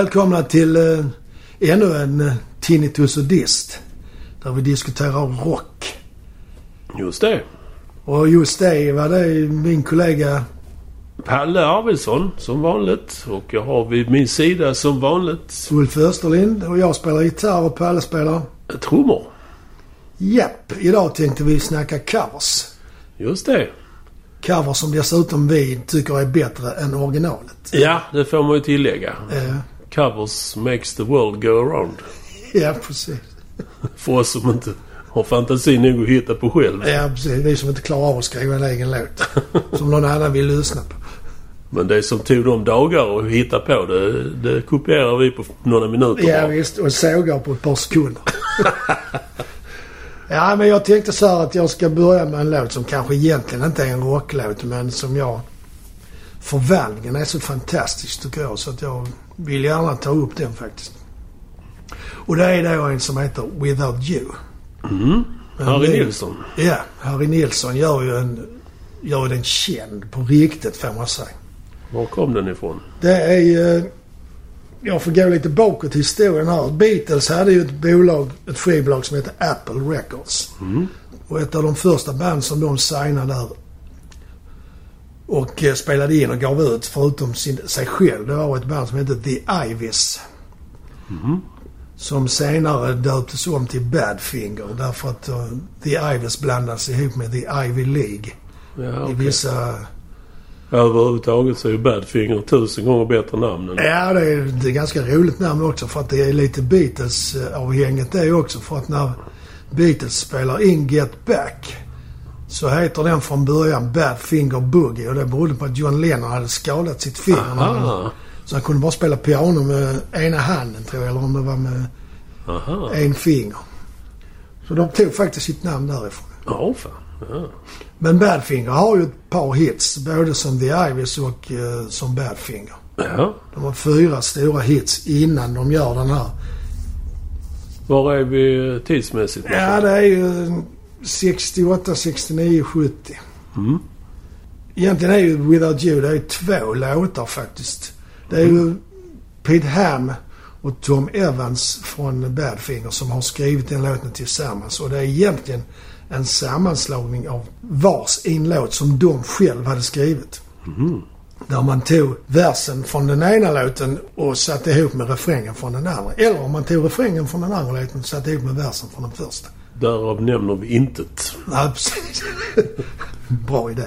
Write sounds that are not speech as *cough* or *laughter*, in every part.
välkomna till eh, ännu en eh, Tinnitus och Dist. Där vi diskuterar rock. Just det. Och just det var det min kollega... Palle Arvidsson som vanligt. Och jag har vid min sida som vanligt Ulf Österlind och jag spelar gitarr och Palle spelar... trummor. Japp, idag tänkte vi snacka covers. Just det. Covers som dessutom vi tycker är bättre än originalet. Ja, det får man ju tillägga. Eh, Covers makes the world go around. *laughs* ja, precis. *laughs* För oss som inte har fantasi nog att hitta på själv. Ja, precis. Vi som inte klarar av att skriva en egen låt. *laughs* Som någon annan vill lyssna på. Men det som tog de dagar att hitta på det, det kopierar vi på några minuter Ja bara. visst, och sågar på ett par sekunder. ja, men jag tänkte så här att jag ska börja med en låt som kanske egentligen inte är en rocklåt men som jag... Förvandlingen är så fantastisk tycker jag så att jag vill gärna ta upp den faktiskt. Och det är då en som heter Without You. Mm. Harry det- Nilsson. Ja, Harry Nilsson gör ju en... Gör den känd på riktigt får man säga. Var kom den ifrån? Det är ju... Jag får gå lite bakåt i historien här. Beatles hade ju ett bolag, ett skivbolag som heter Apple Records. Mm. Och ett av de första band som de signade där och eh, spelade in och gav ut förutom sin, sig själv. Det var ett band som hette The Ivies. Mhm. Som senare döptes om till Badfinger därför att uh, The Ivies blandades ihop med The Ivy League Ja, i okej. vissa Överhuvudtaget så är ju Badfinger tusen gånger bättre namn än... Ja, det är, det är ganska roligt namn också för att det är lite Beatles-avhängigt det också. För att när Beatles spelar in Get Back så heter den från början Badfinger Boogie och det berodde på att John Lennon hade skadat sitt finger. han-. Så han kunde bara spela piano med ena handen tror jag, eller om det var med Aha. en finger. Så de tog faktiskt sitt namn därifrån. Ja, fan. Ja. Men Badfinger har ju ett par hits, både som The Ivies och eh, som Badfinger. ja. De har fyra stora hits innan de gör den här. Var är vi tidsmässigt? Ja, det är ju 68, 69, 70. Mm. Egentligen är ju Without You, det är två låtar faktiskt. Det är ju Pete Ham och Tom Evans från Badfinger som har skrivit den låten tillsammans. Och det är egentligen en sammanslagning av vars en låt som de själv hade skrivit. Mhm. Där man tog versen från den ena låten och satte ihop med refrängen från den andra. Eller om man tog refrängen från den andra låten och satte ihop med versen från den första. Därav nämner vi intet. Ja, precis. *laughs* Bra idé.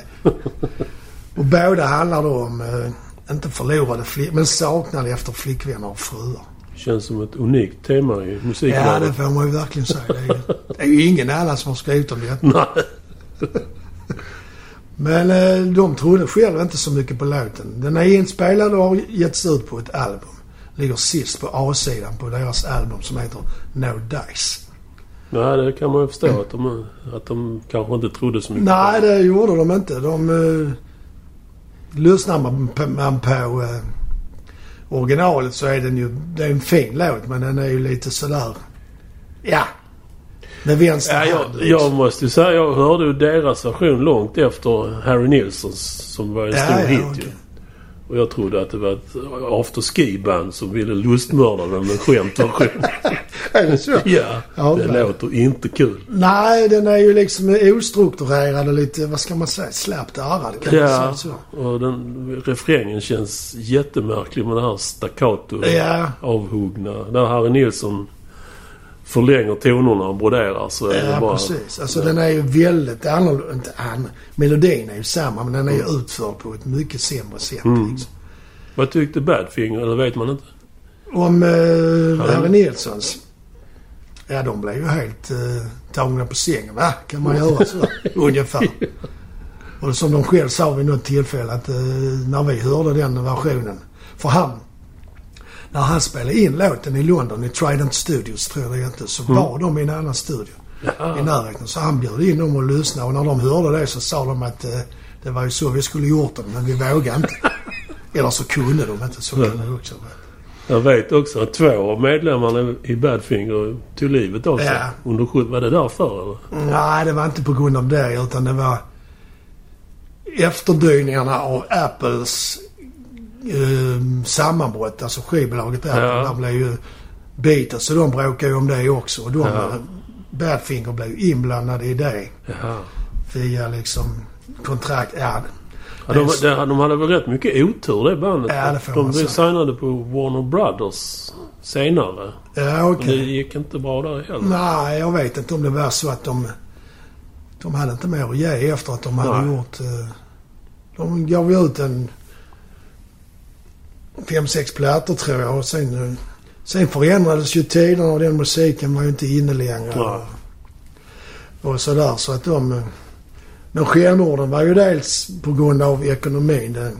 Och båda handlar då om, eh, inte förlorade flickor, men saknade efter flickvänner och fruar. Känns som ett unikt tema i Ja, musikvärlden. det får man ju verkligen säga. Det är ju, det är ju ingen annan som har skrivit om det. Nej. *laughs* Men eh, de trodde själva inte så mycket på låten. Den är inspelad och har getts ut på ett album. Ligger sist på A-sidan på deras album som heter No Dice. Nej, det kan man ju förstå att de, att de kanske inte trodde så mycket Nej, det gjorde de inte. De... Uh, lyssnar man på, man på eh, originalet så är den ju... Det är en fin låt men den är ju lite sådär... Ja. Med vänster Ja, jag, hand. liksom. jag måste ju säga, jag hörde ju deras version långt efter Harry Nilssons som var en Ja, stor ja, hit okej. ju. Och jag trodde att det var ett afterski-band som ville lustmörda den med skämtversion. *laughs* Är det så? ja, Ja, det okej. låter inte kul. Nej, den är ju liksom ostrukturerad och lite, vad ska man säga, slappt ärrad. Kan man Ja, säga så? och den refrängen känns jättemärklig med det här staccato Ja. avhuggna. Där Harry Nilsson förlänger tonerna och broderar så är det Ja, bara... precis. Alltså den är ju väldigt annorlunda. Inte an, melodin är ju samma men den är ju utförd på ett mycket sämre sätt. Mm. Liksom. Vad tyckte Badfinger? Eller vet man inte? Om eh, Ja. Harry Nilssons. Ja, de blev ju helt eh, tagna på sängen. Va? Kan man göra så? *laughs* Ungefär. Och som de själv sa vid något tillfälle att eh, när vi hörde den versionen. För han, när han spelade in låten i London i Trident Studios tror jag det hette, så Mm. var de i en annan studio i Ja. närheten. Så han bjöd in dem att lyssna och när de hörde det så sa de att eh, det var ju så vi skulle gjort det men vi vågade inte. *laughs* Eller så kunde de inte. Så kan det också. Jag vet också att två av medlemmarna i Badfinger tog livet av sig. Ja. Under sjut- Var det därför eller? Nej, det var inte på grund av det utan det var efterdyningarna av Apples eh, sammanbrott, alltså skivbolaget där. Ja. Där blev ju Beatles och de bråkade ju om det också. Och de, Ja. Badfinger blev ju inblandade i det Jaha. via liksom kontrakt. Ja, Ja, de, de, de hade väl rätt mycket otur det bandet. Ja, det får de blev signade på Warner Brothers senare. ja Och okej. det gick inte bra där heller. Nej, jag vet inte om det var så att de... De hade inte mer att ge efter att de hade Nej. gjort... eh, De gav ju ut en... Fem, sex plattor tror jag och sen... eh, Sen förändrades ju tiderna och den musiken var ju inte inne längre. Nej. Och, sådär så att de... eh, Men självmorden var ju dels på grund av ekonomin. Det,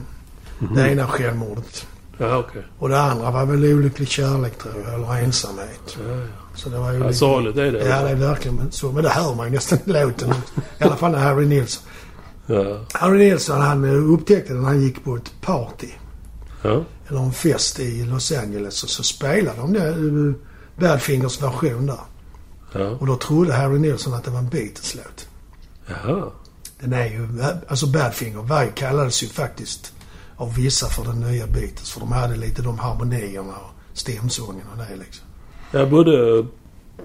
Mhm. det ena självmordet. Ja, okej. Och det andra var väl olycklig kärlek tror jag, eller ensamhet. Ja, ja. Så det var ju Ja, lite- sorgligt är det. Ja, det är verkligen så. Men det hör man ju nästan i låten. I alla fall när Harry Nilsson. Ja. Harry Nilsson han eh, upptäckte det när han gick på ett party. Ja. Eller en fest i Los Angeles. Och så spelade de det, uh, Badfingers version där. Ja. Och då trodde Harry Nilsson att det var en Beatles-låt. Jaha. Den är ju... Alltså Badfinger var, kallades ju faktiskt av vissa för den nya Beatles. För de hade lite de harmonierna och stämsången och det liksom. Ja, både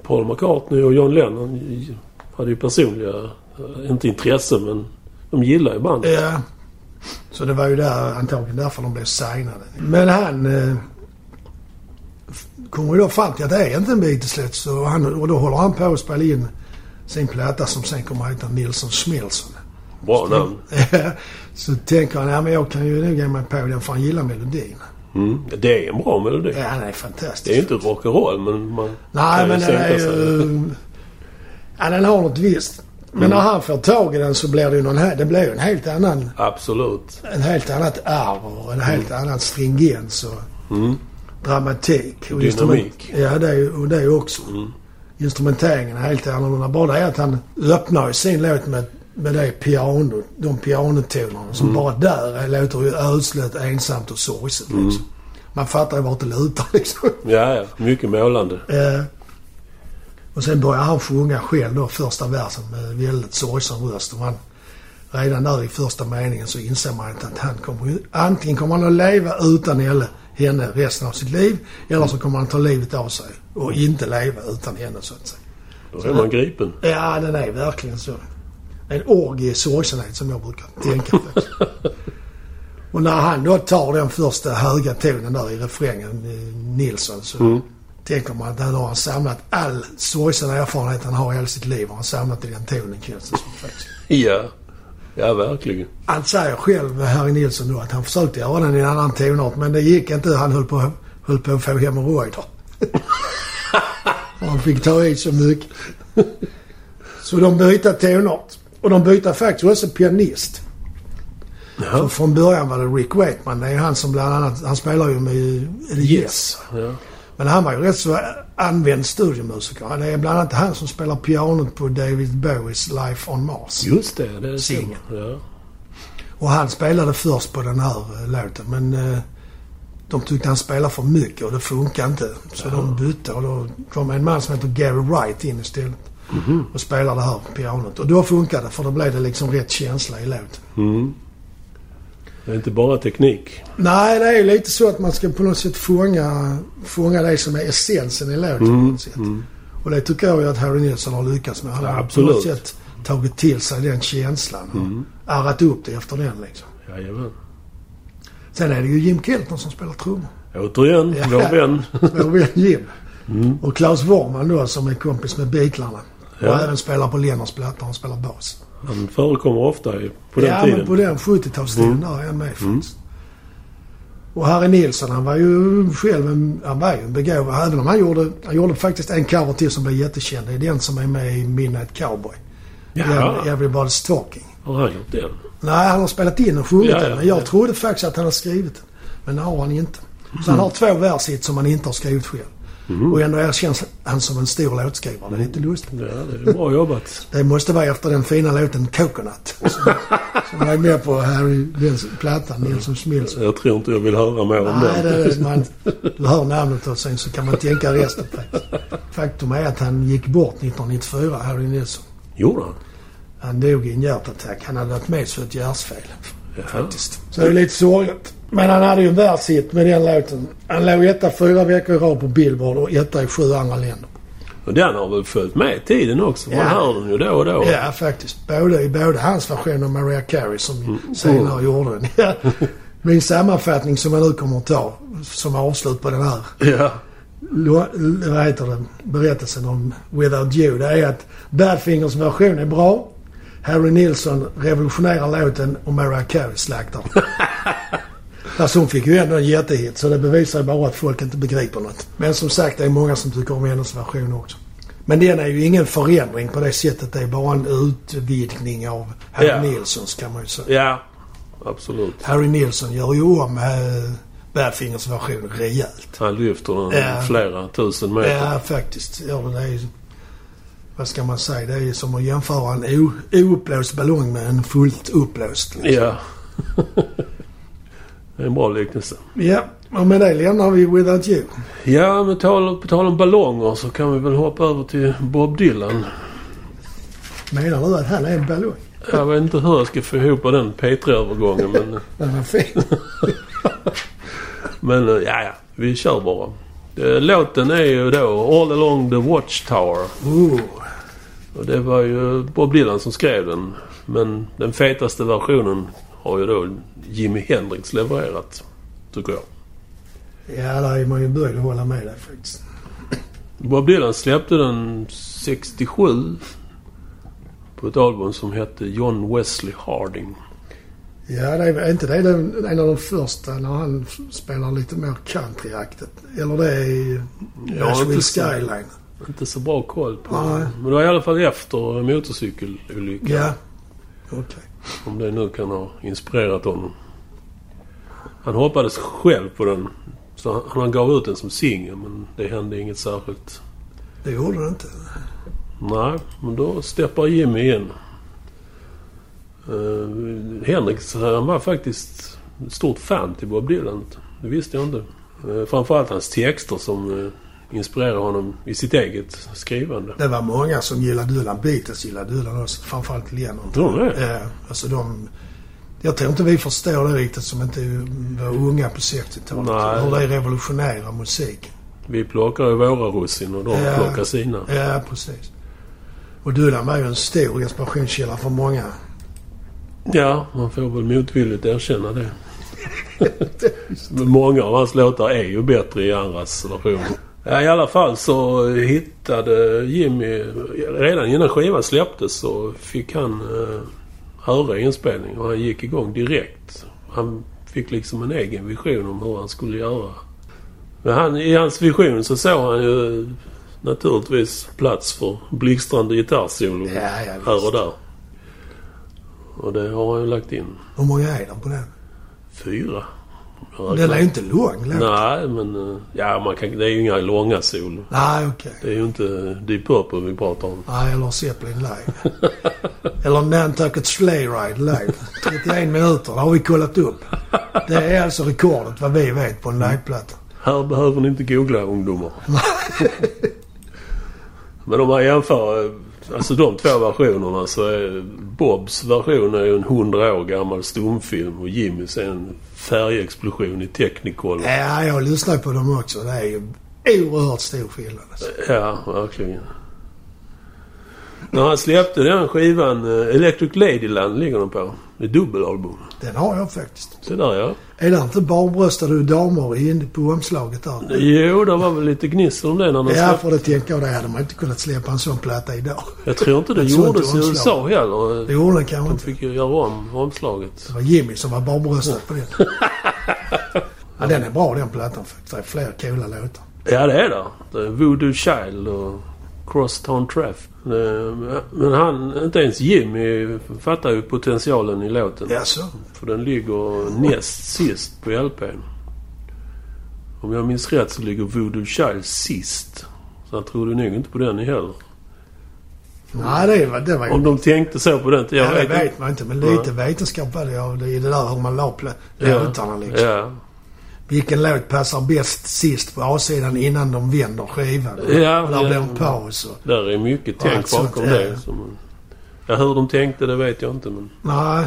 Paul McCartney och John Lennon hade ju personliga, eh, inte intresse men de gillar ju bandet. Ja. Så det var ju där, antagligen därför de blev signade. Men han eh, kommer ju då fram till att det är inte en Beatles-låt. Så han, och då håller han på att spela in sin platta som sen kommer att heta Nilsson Schmilsson. Bra namn. *laughs* så tänker han, ja men jag kan ju nog ge mig på den för han gillar melodin. Mm. Det är en bra melodi. Ja, han är fantastisk. Det är inte rock'n'roll men man Nej, kan men ju den är ju... Ja, den har något visst. Men Mm. när han får tag i den så blir det ju någon, det blir en helt annan Absolut. en helt annat arv och en helt annan stringens och Mm. dramatik. Och Dynamik. Ja, det är ju och det är också. Mm. Instrumenteringen är helt annorlunda. Bara det att han öppnar sin låt med, med det piano, de pianotonerna som Mm. bara där är- låter ju ödsligt, ensamt och sorgset Mm. liksom. Man fattar ju vart det lutar *laughs* liksom. Ja, ja. Mycket målande. Eh, och sen börjar han sjunga själv då första versen med väldigt sorgsen röst. Och han, redan där i första meningen så inser man inte att han kommer antingen kommer han att leva utan henne, henne resten av sitt liv eller så kommer han ta livet av sig och inte leva utan henne så att säga. Då är man gripen. Ja, den är verkligen så. En orgie i sorgsenhet som jag brukar tänka faktiskt. Och när han då tar den första höga tonen där i refrängen, eh, Nilsson, så Mm. Tänker man att där har han samlat all sorgsen erfarenhet han har i hela sitt liv. Har han samlat i den tonen känns det som. Ja. Ja, verkligen. Han säger själv, Harry Nilsson då, att han försökte göra den i en annan tonart men det gick inte. Han höll på, höll på att få hemorrojder. *laughs* Han fick ta i så mycket. Så de bytte tonart. Och de bytte faktiskt också pianist. För Ja. från början var det Rick Wakeman. Det är han som bland annat, han spelar ju med det Yes. ja. Men han var ju rätt så använd studiomusiker. Det är bland annat han som spelar pianot på David Bowies Life on Mars. Just det. det Singeln. Ja. Och han spelade först på den här eh, låten men eh, de tyckte han spelade för mycket och det funkade inte. Så de bytte och då kom en man som heter Gary Wright in istället. Mhm. Och spelade det här pianot. Och då funkade det för då blev det liksom rätt känsla i låten. Mm. Det är inte bara teknik. Nej, det är ju lite så att man ska på något sätt fånga, fånga det som är essensen i låten på Mm. något sätt. Mm. Och det tycker jag ju att Harry Nilsson har lyckats med. Han Ja, har på absolut. något sätt tagit till sig den känslan och Mm. arrat upp det efter den liksom. Jajamän. Sen är det ju Jim Keltner som spelar trummor. Återigen, Ja. vår vän. *laughs* Vår vän Jim. Mm. Och Klaus Worman då som är kompis med Beatlarna. Och Ja. även spelar på Lennons plattor. Han spelar bas. Han förekommer ofta på den ja, tiden. men på den 70-talstiden Mm. är han med Mm. faktiskt. Och Harry Nilsson han var ju själv en, han var ju en begåvad. Även om han gjorde, han gjorde faktiskt en cover till som blev jättekänd. Det är den som är med i Midnight Cowboy. Den, Everybody's Talking. Har han gjort den? Nej, han har spelat in och sjungit Ja, ja, den. Men jag ja. trodde faktiskt att han har skrivit den. Men det har han inte. Så han har två vershit som han inte har skrivit själv. Mm. Och ändå erkänns han som en stor låtskrivare. Det är lite lustigt. Ja, det är bra jobbat. Det måste vara efter den fina låten Coconut. Som, som är med på Harry Bens platta, Nilsson Schmills. Jag tror inte jag vill höra mer om Nej, den. det är, man, hör namnet och sen så kan man tänka resten faktiskt. Faktum är att han gick bort 1994, Harry Nilsson. Gjorde han? Han dog i en hjärtattack. Han hade varit med så ett hjärtfel. Jaha. Faktiskt. Så det är lite sorgligt. Men han hade ju en världshit med den låten. Han låg etta fyra veckor i rad på Billboard och etta i sju andra länder. Och den har väl följt med tiden också? Man Ja. hör den ju då och då. Ja, faktiskt. Både i både hans version och Mariah Carey som Mm. senare gjorde den. *laughs* Min sammanfattning som jag nu kommer att ta som avslut på den här Ja. lo- vad heter det, berättelsen om Without You. Det är att Badfingers version är bra. Harry Nilsson revolutionerar låten och Mariah Carey slaktar. *laughs* Alltså hon fick ju ändå en jättehit så det bevisar ju bara att folk inte begriper något. Men som sagt det är många som tycker om hennes version också. Men den är ju ingen förändring på det sättet. Det är bara en utvidgning av Harry Ja. Nilssons kan man ju säga. Ja. Absolut. Harry Nilsson gör ju om äh, Badfingers version rejält. Han lyfter den Ja. flera tusen meter. Ja, faktiskt. Ja, det är. Vad ska man säga? Det är som att jämföra en ouppblåst ballong med en fullt uppblåst. liksom. Ja. *laughs* det är en bra liknelse. Ja, och med det lämnar vi Without You. Ja, med tal, på tal om ballonger så kan vi väl hoppa över till Bob Dylan. Menar du att han är en ballong? Jag vet inte hur jag ska få ihop den P3-övergången men... *laughs* Den var fin. *laughs* Men eh, ja, ja. Vi kör bara. Eh, Låten är ju då All along the Watchtower. Ooh. Och det var ju Bob Dylan som skrev den. Men den fetaste versionen har ju då Jimi Hendrix levererat. Tycker jag. Ja, där är man ju böjd att hålla med dig faktiskt. Bob Dylan släppte den 67 på ett album som hette John Wesley Harding. Ja, det är inte det den, en av de första när han spelar lite mer countryaktigt. Eller det är i Nashville Skyline. Inte så bra koll på Nej. Men det var i alla fall efter motorcykelolyckan. Ja. Okej. Om det nu kan ha inspirerat honom. Han hoppades själv på den. Så han, gav ut den som singel men det hände inget särskilt. Det gjorde det inte. Nej, men då steppar Jimmy in. Uh, Henrik, han var faktiskt ett stort fan till Bob Dylan. Det visste jag inte. Uh, framförallt hans texter som uh, inspirerar honom i sitt eget skrivande. Det var många som gillade Dylan. Beatles gillade Dylan också. Framförallt Lennon. Tror du det? Ja, alltså de... Jag tror inte vi förstår det riktigt som inte var unga på 60-talet. Nej. Hur det revolutionerar musiken. Vi plockar ju våra russin och de Ja. plockar sina. Ja, precis. Och Dylan var ju en stor inspirationskälla för många. Ja, man får väl motvilligt erkänna det. *laughs* *laughs* Många av hans låtar är ju bättre i andras versioner. Ja, I alla fall så hittade Jimmy... Redan innan skivan släpptes så fick han eh, höra inspelningen och han gick igång direkt. Han fick liksom en egen vision om hur han skulle göra. Men han, i hans vision så såg han ju naturligtvis plats för blixtrande gitarrsolon Ja, här och där. Och det har han ju lagt in. Hur många är det på den? Fyra. Den är ju inte lång låt. Nej, men... eh, Ja, man kan, det är ju inga långa solo. Nej, okej. Det är ju inte Deep Purple vi pratar om. Nej, eller Zeppelin live. eller Nantucket Sleigh Ride live. 31 minuter, det har vi kollat upp. Det är alltså rekordet vad vi vet på en liveplatta. Här behöver ni inte googla ungdomar. men om man jämför eh, alltså de två versionerna så är Bobs version är ju en 100 år gammal stumfilm och Jimmys är en färgexplosion i Technicolor. Ja, jag lyssnar på dem också. Det är ju oerhört stor skillnad. Alltså. Ja, verkligen. När han släppte den skivan, eh, Electric Ladyland ligger den på. Det är dubbelalbum. Den har jag faktiskt. Så där ja. Är det inte barbröstade damer in på omslaget där? Jo, det var väl lite gnissel om det när den Ja, för det tänkte jag. Det hade man inte kunnat släppa en sån platta idag. Jag tror inte det *laughs* gjordes i. USA heller. Det gjorde den kanske De inte. fick ju göra om omslaget. Det var Jimmy som var barbröstad på den. *laughs* Ja, den är bra den plattan faktiskt. Det är fler coola låtar. Ja, det är det. det är Voodoo Child och Crosstown Treff. Det- Men han, inte ens Jimmy fattar ju potentialen i låten. Jaså? För den ligger näst sist på LPn. Om jag minns rätt så ligger Voodoo Child sist. Så jag trodde nog inte på den heller. Nej, det var, det var. Om de tänkte så på den tiden. Ja, Jag det vet inte. vet man inte. Men lite vetenskap var det ja, i det där hur man la låtarna liksom. Ja. Vilken låt passar bäst sist på A-sidan innan de vänder skivan? Ja, och där ja. blir en paus. Och, Där är mycket tänk sånt, bakom ja. det. Som, ja, hur de tänkte det vet jag inte men... nej,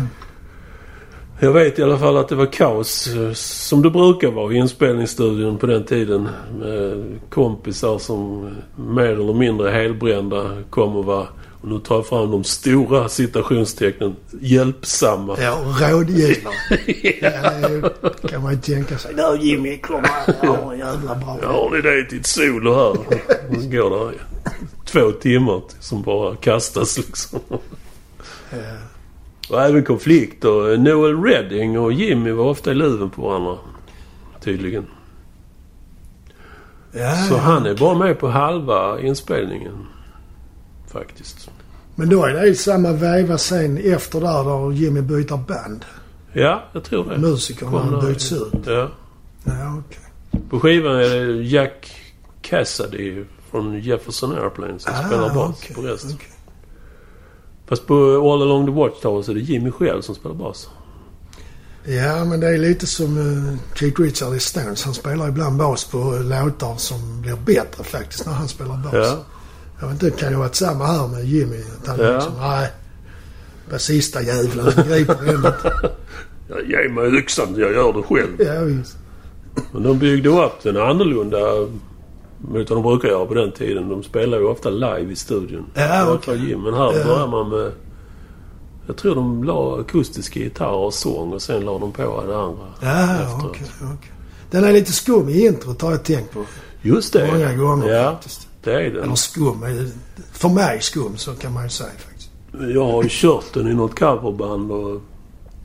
Jag vet i alla fall att det var kaos eh, som det brukar vara i inspelningsstudion på den tiden. Med kompisar som mer eller mindre helbrända kom och var, och nu tar jag fram de stora citationstecknen, hjälpsamma. Ja, rådgivare. *laughs* ja. Det kan man ju tänka sig. Nu Jimmy, kom här. Jag har en jävla bra Ja, har ni det till solo här? Och så går det två timmar som bara kastas liksom. Ja. Och även konflikter. Noel Redding och Jimmy var ofta i luven på varandra. Tydligen. Ja, Så han är bara med på halva inspelningen. Faktiskt. Men då är det i samma veva sen efter där då Jimmy byter band. Ja, jag tror det. Musikerna byts ut. Ja. Ja, okej. På skivan är det Jack Cassidy från Jefferson Airplane som spelar bas Ah, okej, på resten. okej. Fast på All Along the Watchtower så är det Jimmy själv som spelar bas. Ja, men det är lite som uh, Keith Richard i Stones. Han spelar ibland bas på uh, låtar som blir bättre faktiskt när han spelar bas. Ja. Jag vet inte, det kan ju ha varit samma här med Jimmy. Att han Ja. liksom, nej. Basista jävlar, griper. *laughs* Ja, ge mig yxan, jag gör det själv. Ja, visst. Men de byggde upp den annorlunda mot vad de brukar göra på den tiden. De spelar ju ofta live i studion. Ja. Jim. Men här Ja. börjar man med... Jag tror de la akustiska gitarrer och sång och sen la de på det andra Ja, okej, okej. Den är lite skum i introt har jag tänkt på. Just det. Många gånger Ja, faktiskt. Det är den. Eller skum. För mig skum, så kan man ju säga faktiskt. Jag har ju kört den i något coverband och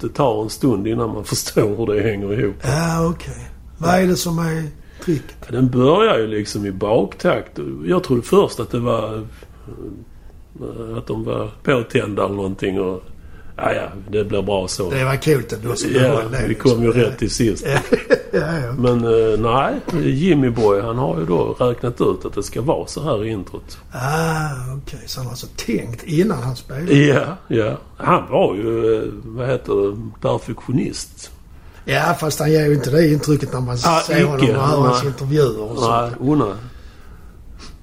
det tar en stund innan man *laughs* förstår hur det hänger ihop. Ja, okej. Vad är det som är tricket? Den börjar ju liksom i baktakt. Jag trodde först att det var... eh, Att de var påtända eller någonting och... Ja, ja, det blir bra så. Det var coolt ändå. så Ja, det, vi kom ju rätt till sist. Ja, ja. Men eh, nej, Jimmy Boy han har ju då räknat ut att det ska vara så här i introt. Ah, okej. Så han har alltså tänkt innan han spelade? Ja, ja. Han var ju, eh, vad heter det, perfektionist. Ja, fast han ger ju inte det intrycket när man Ah, ser honom och hör hans intervjuer och. Nej, oh, nej.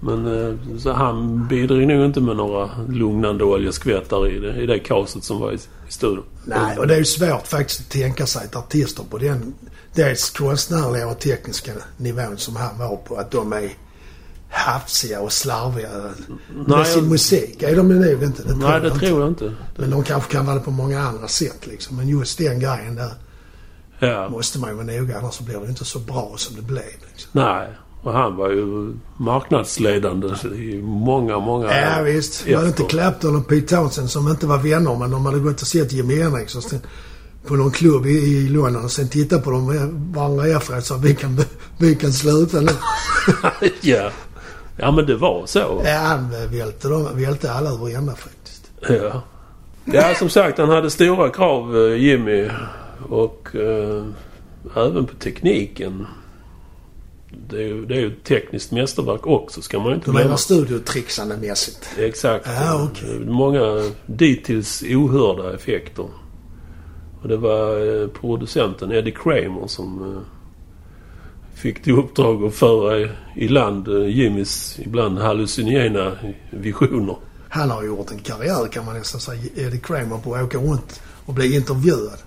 Men eh, så han bidrog nog inte med några lugnande oljeskvättar i det, i det kaoset som var i, i studion. Nej, och det är ju svårt faktiskt att tänka sig att artister på den dels konstnärliga och tekniska nivån som han var på, att de är hafsiga och slarviga med Nej, sin jag- musik. Är de nog inte. Det Nej, det inte. tror jag inte. Men de kanske kan vara det på många andra sätt liksom. Men just den grejen där Ja. måste man ju vara noga annars blir det inte så bra som det blev. Liksom. Nej. Och han var ju marknadsledande i många, många Ja visst. Var det inte. Clapton och Pete Townsend som inte var vänner men de hade gått och sett Jimi sen, på någon klubb i, i London och sen tittade på dem varandra efteråt och sa vi kan, vi kan sluta nu. *laughs* ja. Ja, men det var så. ja, han välte, dem, välte alla över ända faktiskt. Ja. Ja, som sagt, han hade stora krav, eh, Jimmy. Och eh, även på tekniken. Det är, ju, det är ju ett tekniskt mästerverk också, ska man ju inte Du menar glömma. studiotrixandemässigt? Exakt. Ja, okej. Många dittills ohörda effekter. Och det var eh, producenten Eddie Kramer som eh, fick till uppdrag att föra i, i land eh, Jimmys ibland hallucinogena visioner. Han har gjort en karriär kan man nästan säga, Eddie Kramer, på att åka runt och bli intervjuad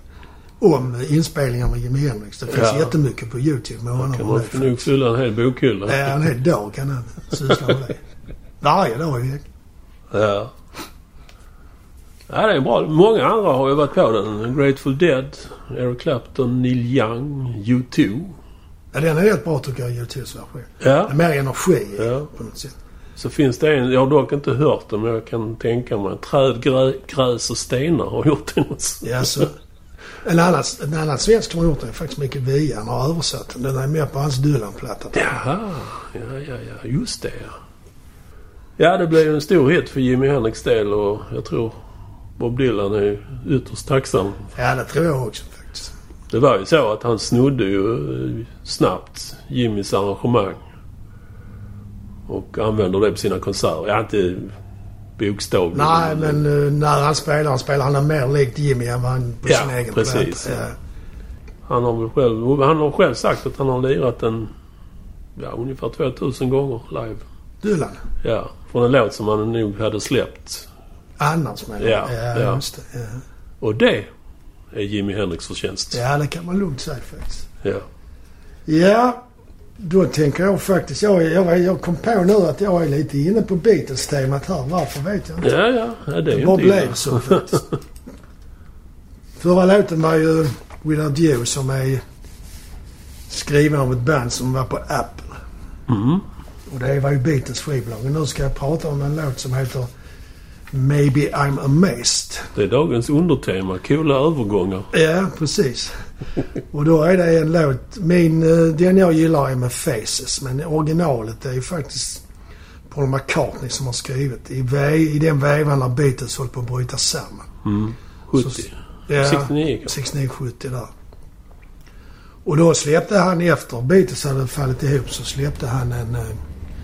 om inspelningar med Jimi Hendrix. Det finns Ja. jättemycket på YouTube med honom. kan man det. nog fylla en hel bokhylla. Ja, en hel dag kan han syssla med det. Varje dag i veckan. Ja. Ja, det är bra. Många andra har ju varit på den. Grateful Dead, Eric Clapton, Neil Young, U2. Ja, den är helt bra tycker jag, U2s version. Det Ja. är mer energi Ja. på något sätt. Så finns det en, jag har dock inte hört den men jag kan tänka mig. Träd, grä, gräs och stenar har gjort den också. Ja, så. En annan, en annan svensk som har gjort det är faktiskt Micke Wiehe. Han har översatt den. Den är med på hans Dylan-platta. Jaha, ja, ja, ja. Just det ja. Ja, det blev ju en stor hit för Jimi Hendrix del och jag tror Bob Dylan är ytterst tacksam. Ja, det tror jag också faktiskt. Det var ju så att han snodde ju eh, snabbt Jimmys arrangemang. Och använder det på sina konserter. Ja, inte bokstavligen. Nej, men eh, när han spelar, han spelar han mer likt Jimmy än vad han på Ja, sin egen precis. Ja. Han har väl själv, han har själv sagt att han har lirat den ja, ungefär 2000 gånger live. Dylan. Ja, från en låt som han nog hade släppt. Annars menar Ja. Ja, ja. just det. Ja. Och det är Jimi Hendrix förtjänst. Ja, det kan man lugnt säga faktiskt. Ja. Ja, då tänker jag faktiskt... Jag, jag, jag kom på nu att jag är lite inne på Beatles-temat här. Varför vet jag inte. Ja, ja. ja det är Det ju bara blev så faktiskt. *laughs* Förra låten var ju Without You som är skriven av ett band som var på Apple. Mm. Och det var ju Beatles skivbolag. Nu ska jag prata om en låt som heter Maybe I'm Amazed. Det är dagens undertema. Coola övergångar. Ja, precis. Och då är det en låt. Min, eh, den jag gillar är med Faces. Men originalet är ju faktiskt Paul McCartney som har skrivit. I, ve- i den vevan när Beatles höll på att bryta samman. Mm. 70. Så- Ja, 69 kanske. 69-70 där. Och då släppte han efter Beatles hade fallit ihop så släppte han en eh,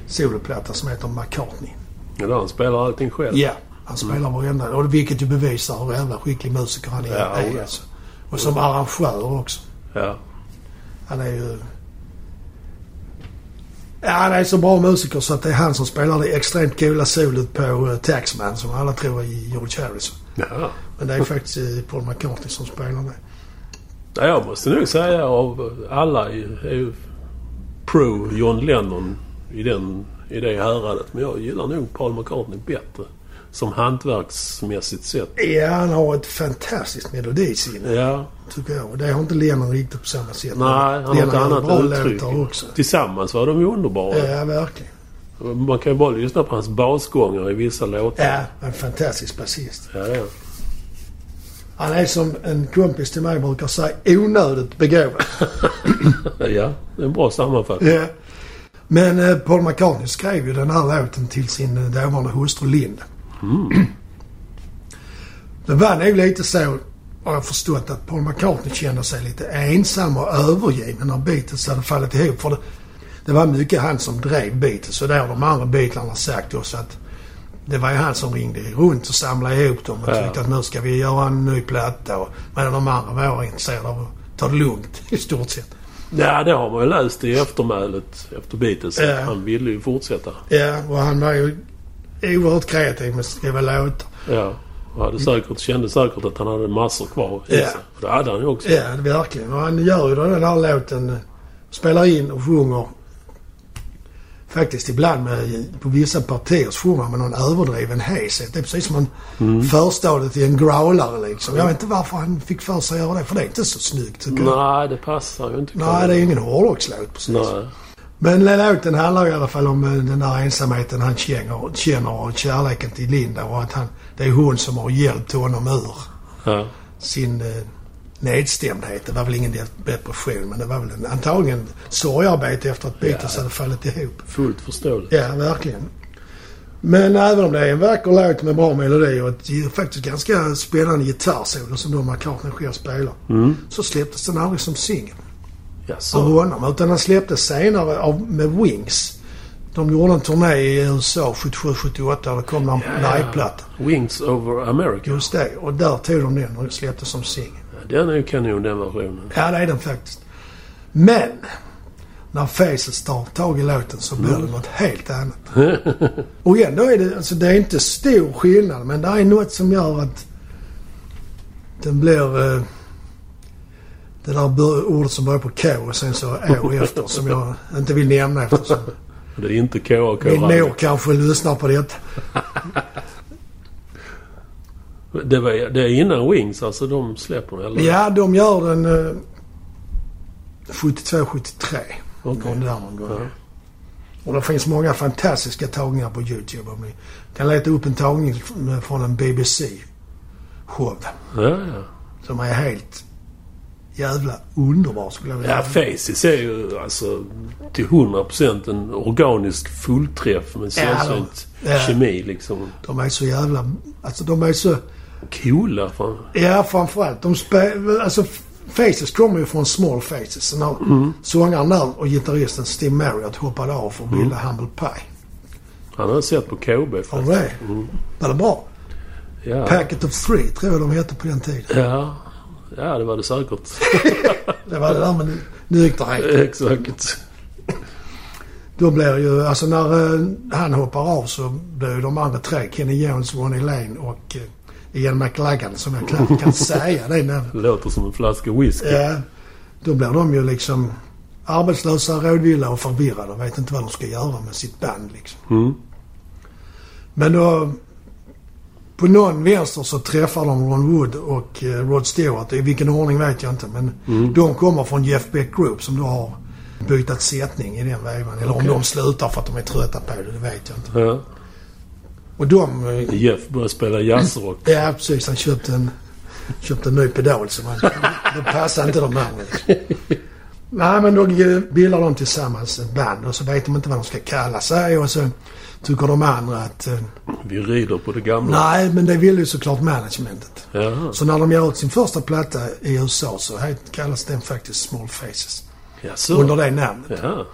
soloplatta som heter McCartney. Ja, han spelar allting själv. Ja, han spelar varenda... Och vilket ju bevisar hur jävla skicklig musiker han är. Ja, är alltså. Och som arrangör också. Ja. Han är ju... Ja, han är så bra musiker så att det är han som spelar det extremt coola solot på uh, Taxman som alla tror är George Harrison. Ja. Men det är faktiskt eh, Paul McCartney som spelar det. ja. Jag måste nog säga av alla är är ju pro John Lennon i, den, i det häradet. Men jag gillar nog Paul McCartney bättre. Som hantverksmässigt sett. Ja, han har ett fantastiskt melodisinne. Ja. Tycker jag. Och det har inte Lennon riktigt på samma sätt. Nej, han har ett annat uttryck. också. Tillsammans var de ju underbara. Ja, verkligen. Man kan ju bara lyssna på hans basgångar i vissa låtar. Ja, en fantastisk basist. Ja, ja. Han är som en kompis till mig brukar säga, onödigt begåvad. *laughs* ja, det är en bra sammanfattning. Ja. Men eh, Paul McCartney skrev ju den här låten till sin eh, dåvarande hustru Linda. Det var nog lite så, har jag förstått, att Paul McCartney kände sig lite ensam och övergiven när Beatles hade fallit ihop. För det, det var mycket han som drev Beatles och det har de andra Beatlarna sagt också att det var ju han som ringde runt och samlade ihop dem och Ja. tyckte att nu ska vi göra en ny platta. Och, medan de andra var intresserade av att ta det lugnt *laughs* i stort sett. Ja, det har man ju läst i eftermälet efter Beatles. Ja. Han ville ju fortsätta. Ja, och han var ju oerhört kreativ med att skriva låtar. Ja. Och hade säkert, kände säkert att han hade massor kvar i Ja. sig. Och det hade han ju också. Ja, verkligen. Och han gör ju den här låten, spelar in och sjunger. Faktiskt ibland med, på vissa partier så sjunger han med någon överdriven heshet. Det är precis som en Mm. förstadie till en growlare liksom. Jag vet inte varför han fick för sig att göra det, för det är inte så snyggt tycker jag. Nej, det passar ju inte. Nej, det är ingen hårdrockslåt precis. Nej. Men låten handlar i alla fall om eh, den där ensamheten han känner, känner och kärleken till Linda och att han, det är hon som har hjälpt honom ur Ja. sin eh, nedstämdhet. Det var väl ingen de- depression men det var väl en, antagligen sorgarbete efter att Beatles Ja. hade fallit ihop. Fullt förståeligt. Ja, verkligen. Men även om det är en vacker låt med bra melodi och ett faktiskt ganska spännande gitarrsolo som då McCartney själv spelar. Mm. Så släpptes den aldrig som singel Jaså? av honom. Utan den släpptes senare av, med Wings. De gjorde en turné i USA 77-78 och det kom någon Ja. liveplatta. Wings over America. Just det. Och där tog de den och släpptes som singel. Ja, den är ju kanon den versionen. Ja, det är den faktiskt. Men när Faces tar tag i låten så blir det något helt annat. *laughs* Och ändå är det, alltså det är inte stor skillnad men det är något som gör att den blir... Eh, det där ordet som börjar på K och sen så Å *laughs* efter som jag inte vill nämna eftersom *laughs* Det är inte KAK. min mor kanske lyssnar på detta. *laughs* Det, var, det är innan Wings alltså de släpper den, eller? Ja, de gör den eh, 72-73. Okej. Någon där någon gång. Ja. Och det finns många fantastiska tagningar på YouTube om ni kan leta upp en tagning från en BBC-show. Ja, ja. Som är helt jävla underbar skulle jag vilja Ja, Faces är ju alltså till 100% en organisk fullträff med sällsynt ja. kemi liksom. De är så jävla... Alltså de är så... Coola fan. Ja, framförallt. De spe, alltså Faces kommer ju från Small Faces. Så när sångaren där och gitarristen Steve Marriott hoppade av för att bilda Humble Pie. Han har sett på KB Har du faktiskt. det? Var det bra? Ja. Packet of Three tror jag de hette på den tiden. ja. Ja, det var det säkert. *laughs* Det var det där med nykterhet. Exakt. Då blir ju, alltså när eh, han hoppar av så blir ju de andra tre, Kenny Jones, Ronnie Lane och eh, Ian McLagan som jag knappt kan *laughs* säga det namnet. Låter som en flaska whisky. Ja, då blir de ju liksom arbetslösa, rådvilla och förvirrade och vet inte vad de ska göra med sitt band liksom. Mm. Men då... På någon vänster så träffar de Ron Wood och eh, Rod Stewart. I vilken ordning vet jag inte. Men Mm. de kommer från Jeff Beck Group som då har bytt sättning i den vägen. Eller Okej. om de slutar för att de är trötta på det, det vet jag inte. Ja. Och de... eh, Jeff började spela jazzrock. Ja, precis. Han köpte en, köpte en ny pedal som han... Då passade inte de andra. Liksom. Nej, men då eh, bildar de tillsammans ett band och så vet de inte vad de ska kalla sig och så tycker de andra att... eh, Vi rider på det gamla. Nej, men det vill ju såklart managementet. Jaha. Så när de gör ut sin första platta i USA så kallas den faktiskt Small Faces. Jaså? Under det namnet. Ja.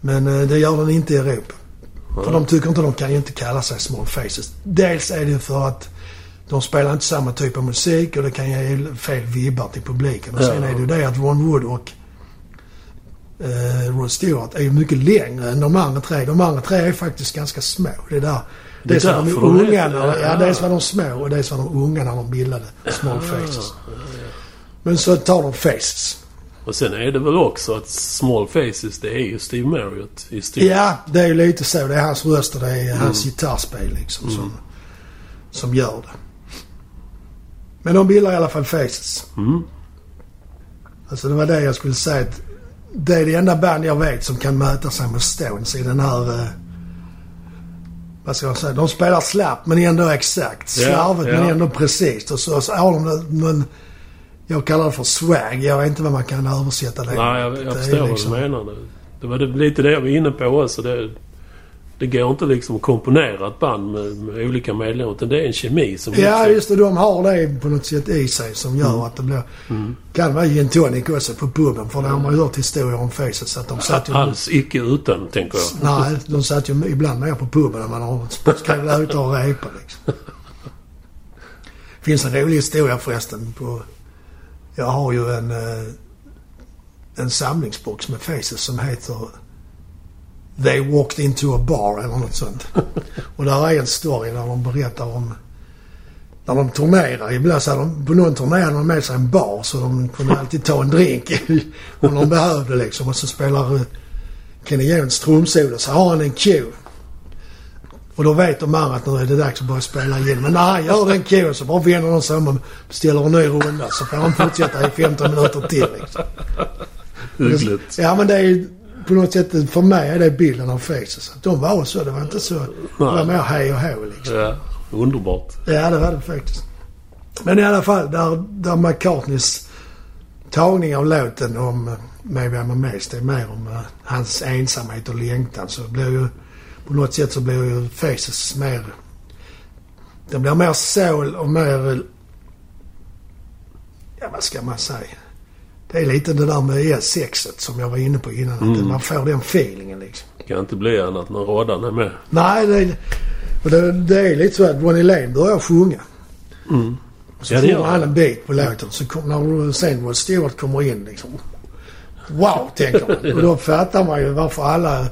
Men eh, det gör den inte i Europa. För de tycker inte de kan ju inte kalla sig Small Faces. Dels är det för att de spelar inte samma typ av musik och det kan ge fel vibbar till publiken. Och sen är det ju det att Ron Wood och eh, Rod Stewart är ju mycket längre än de andra tre. De andra tre är faktiskt ganska små. Det är där. Det är Dels var de unga när, ja, ja. dels var de små och dels var de unga när de bildade Small Faces. Men så tar de Faces. Och sen är det väl också att Small Faces, det är ju Steve Marriott i stil. Ja, det är ju lite så. Det är hans röst och det är hans gitarrspel liksom som, som gör det. Men de bildar i alla fall Faces. Mm. Alltså det var det jag skulle säga. Att det är det enda band jag vet som kan möta sig med Stones i den här... Eh, vad ska jag säga? De spelar slapp men ändå exakt. Slarvigt men ja. ändå precis. Och så, så har de någon... Jag kallar det för swag. Jag vet inte vad man kan översätta det Nej, jag, jag förstår liksom- vad du menar. Det, det var lite det jag var inne på också. Det, det går inte liksom att komponera ett band med, med olika medlemmar. Utan det är en kemi som Ja, utvecklas. just det. De har det på något sätt i sig som gör att det blir... Kan vara gin tonic också på puben. För det har man ju hört historier om Faces att de satt ju... Alls icke utan, tänker jag. Nej, de satt ju ibland mer på puben än man har skrivit ut och repa liksom. finns en rolig historia förresten på... Jag har ju en... eh, En samlingsbox med Faces som heter They walked into a bar eller något sånt. Och där är en story där de berättar om när de turnerar. Ibland så de, på någon turné hade de med sig en bar så de kunde alltid ta en drink *laughs* om de behövde liksom. Och så spelar eh, Kenny Jones trumsolo så har han en cue. Och då vet de andra att nu är det dags att börja spela igen. Men när han gör den cuen så bara vänder de sig om och beställer en ny runda. Så får han fortsätta i 15 minuter till liksom. Hyggligt. Ja men det är ju på något sätt, för mig är det bilden av Faces. Att de var så. Det var inte så. Det var mer hej och hå liksom. Ja, underbart. Ja, det var det faktiskt. Men i alla fall, där, där McCartneys tagning av låten om eh, Maybe I'm Amazed, är mer om eh, hans ensamhet och längtan. Så blir ju, på något sätt så blir ju Faces mer... Det blir mer soul och mer... Ja, vad ska man säga? Det är lite det där med E6 som jag var inne på innan. Att Mm. man får den feelingen liksom. Kan inte bli annat när Roddan är med. Nej, det, och det, det är lite så att Ronny Lane börjar sjunga. Mm. Så Ja, det får han en bit på låten. Så kom, när sen Rod Stewart kommer in liksom. Wow, tänker man. *laughs* Och då fattar man ju varför alla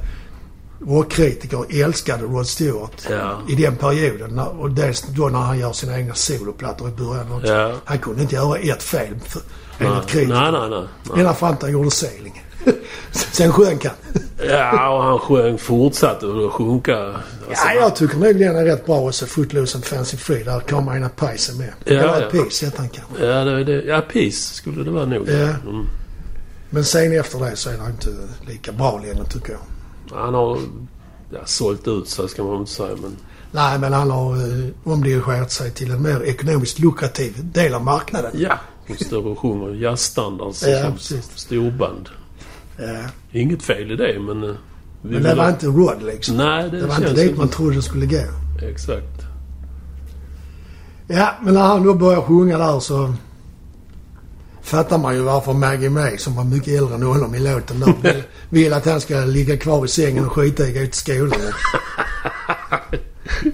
rockkritiker älskade Rod Stewart Ja. i den perioden. Och dels då när han gör sina egna soloplattor i början. Ja. Han kunde inte göra ett fel för, Enligt kritiker. nej, nej. nej, nej. Till han gjorde Sailing. sen sjönk han. Ja, och han sjöng, fortsatte att sjunka. Alltså, Ja, jag tycker nog den är rätt bra. Och så Footloose and Fancy Free. Där Carmina Pice är med. Ja, Eller ja. Peace heter han kanske. Ja, det, det, ja, Peace skulle det vara nog. Ja. Mm. Men sen efter det så är det inte lika bra längre tycker jag. Han har ja, sålt ut sig ska man inte säga. Men Nej, men han har eh, omdirigerat sig till en mer ekonomiskt lukrativ del av marknaden. ja, hon står och sjunger jazzstandard Ja, som precis. storband. Ja. Inget fel i det, men... eh, Vi Men det vill- var inte Rod liksom. Nej, det, Det var inte dit som- man trodde det skulle gå. Exakt. Ja, men när han då börjar sjunga där så fattar man ju varför Maggie May, som var mycket äldre än honom i låten där, vill, *laughs* vill att han ska ligga kvar i sängen och skita i att gå till skolan.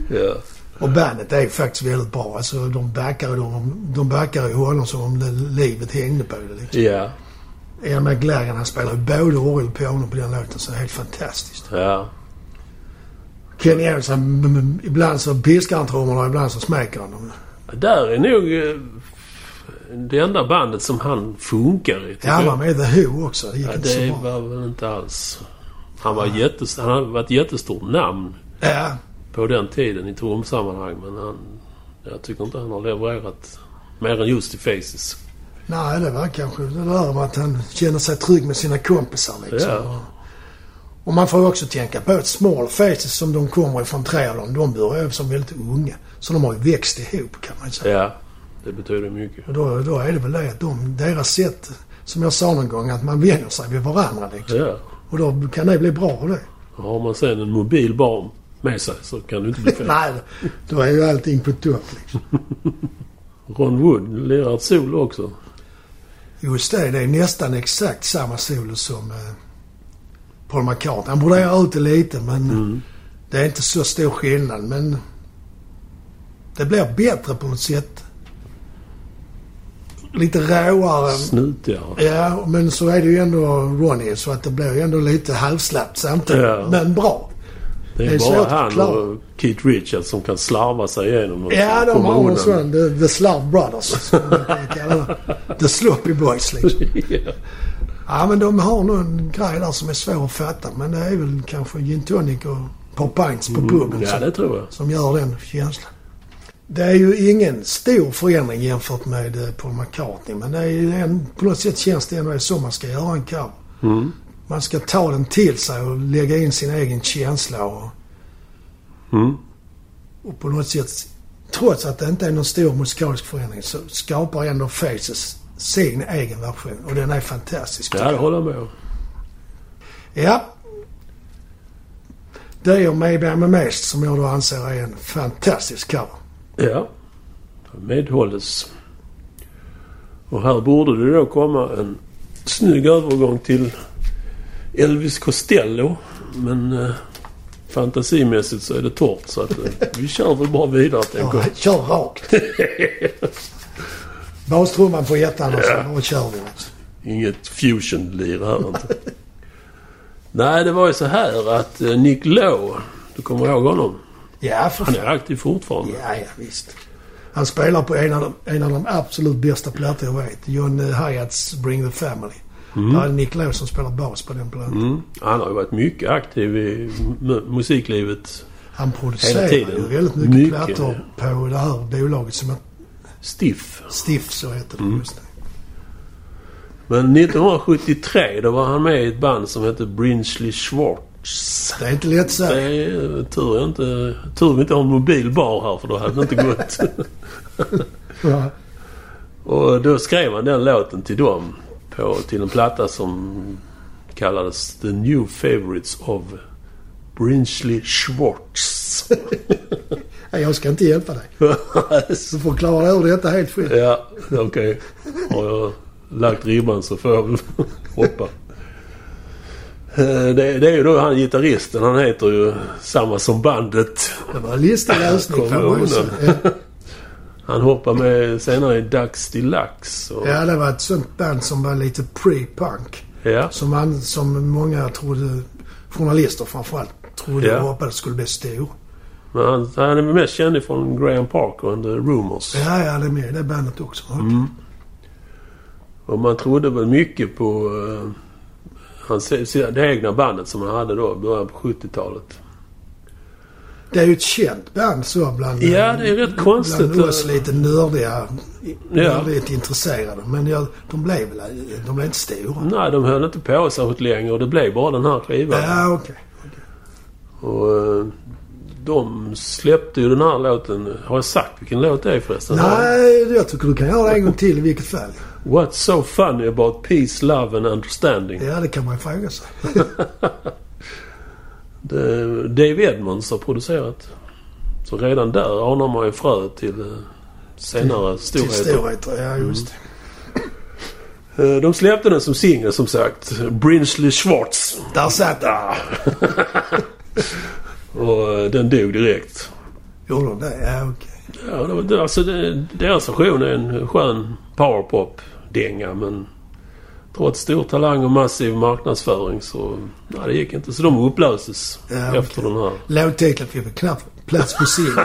Ja. Och bandet är faktiskt väldigt bra. Alltså de backar, de, de backar ju honom som om det, livet hängde på det liksom. Ja. Ian McLagan han spelar ju både orgel och piano på den låten så det är helt fantastiskt. Ja. Kenny han, ibland så piskar han trummorna och ibland så smeker han dem. Där är nog eh, det enda bandet som han funkar i. Ja, han var med i The Who också. Det gick Ja, inte så det bra. var väl inte alls... Han var jättes, han hade varit jättestort namn Ja, på den tiden i trumsammanhang men han... Jag tycker inte han har levererat mer än just i Faces. nej det var kanske det där med att han känner sig trygg med sina kompisar liksom. Ja. Och man får också tänka på att Small Faces som de kommer ifrån Triathlon, de började som väldigt unga. Så de har ju växt ihop kan man säga. Ja, det betyder mycket. Och då, då är det väl det att de, deras sätt, som jag sa någon gång, att man vänjer sig vid varandra liksom. Ja. Och då kan det bli bra det. Har man sen en mobil barn med sig så kan det inte bli *laughs* fel. Nej, då är ju allting på topp liksom. *laughs* Ron Wood lirar ett solo också. Just det, det är nästan exakt samma solo som eh, Paul McCartney. Han broderar ut det lite men Mm. det är inte så stor skillnad. Men det blir bättre på något sätt. Lite råare. Snutigare. Ja, men så är det ju ändå Ronny så att det blir ju ändå lite halvslappt samtidigt. Ja. Men bra. Det är, Det är bara han och Keith Richards som kan slarva sig igenom Ja, de har en sån. The, the Slav Brothers. Som. The Sloppy Boys liksom. *laughs* ja. Ja, men de har nog en grej där som är svår att fatta. Men det är väl kanske gin tonic och ett par pints på puben Mm, ja, som, det tror jag. som gör den känslan. Det är ju ingen stor förändring jämfört med eh, Paul McCartney. Men det är en, på något sätt känns det ändå så man ska göra en cover. Mm. Man ska ta den till sig och lägga in sin egen känsla och, Mm. och på något sätt, trots att det inte är någon stor musikalisk förändring, så skapar ändå Faces sin egen version. Och den är fantastisk. Ja, det håller jag med om. Ja. Det är Maybe I'm Amazed som jag då anser är en fantastisk cover. Ja. Medhålles. Och här borde det då komma en snygg övergång till Elvis Costello. Men eh, fantasimässigt så är det torrt så att eh, vi kör väl bara vidare tänker Ja, jag. *laughs* kör rakt. Bastrumman på ettan och Ja. bara kör vi. Inget fusion-lir här inte. Nej, det var ju så här att eh, Nick Lowe, du kommer ihåg honom? Ja, för Han är aktiv fortfarande. Ja, ja, visst. Han spelar på en av de, en av de absolut bästa plattor jag vet. John eh, Hyatts Bring the Family. Där är Nick Lowe som spelar bas på den plattan. Mm. Han har ju varit mycket aktiv i mu- musiklivet. Han producerar ju väldigt mycket, Mycket. plattor på det här bolaget som är Stiff. Stiff, så heter det. Mm. Just det. Men 1973 då var han med i ett band som hette Brinsley Schwartz. Det är inte lätt så. Det är tur jag inte... Tur vi inte har en mobil bar här för då hade det inte gått. *laughs* Ja. Och då skrev han den låten till dem. På, till en platta som kallades The New Favorites of Brinsley Schwartz. *laughs* Jag ska inte hjälpa dig. *laughs* Du får klara ur detta helt själv. ja, okej. Har jag lagt ribban så får jag väl *laughs* hoppa. Eh, Det, det är ju då han gitarristen. Han heter ju samma som bandet. Det var en listig lösning Han hoppar med senare i Dax Deluxe. Och, Ja, det var ett sånt band som var lite pre-punk. ja. Som, man, som många trodde, journalister framförallt, trodde Ja. och hoppades skulle bli stor. Men han, han är mest känd från Graham Parker and the Rumors. Ja, ja, det är med det bandet också. Mm. Och man trodde väl mycket på uh, hans, det egna bandet som han hade då, början på 70-talet. Det är ju ett känt band så bland, Ja, det är rätt konstigt. bland oss lite nördiga, Ja. nördigt intresserade. Men jag, de blev väl de blev inte stora. Nej, de höll inte på särskilt länge och det blev bara den här skivan. Ja, okej. Och eh, de släppte ju den här låten. Har jag sagt vilken låt det är förresten? Nej, jag tycker du kan göra det en gång till i vilket fall. What's so funny about peace, love and understanding? Ja, det kan man ju fråga sig. *laughs* Det, Dave Edmonds har producerat. Så redan där anar man ju frö till eh, senare Till storheter. storheter, ja just det. Eh, De släppte den som singel som sagt. Brinsley Schwartz. Där satt den. *laughs* Och eh, den dog direkt. Gjorde de det? Ja, okej. Ja, det, var- det, alltså det, deras version är en skön powerpop-dänga men trots stor talang och massiv marknadsföring så... Nej, det gick inte. Så de upplöses Ja, efter den här. Lågtitlar fick knappt plats på scen. *laughs*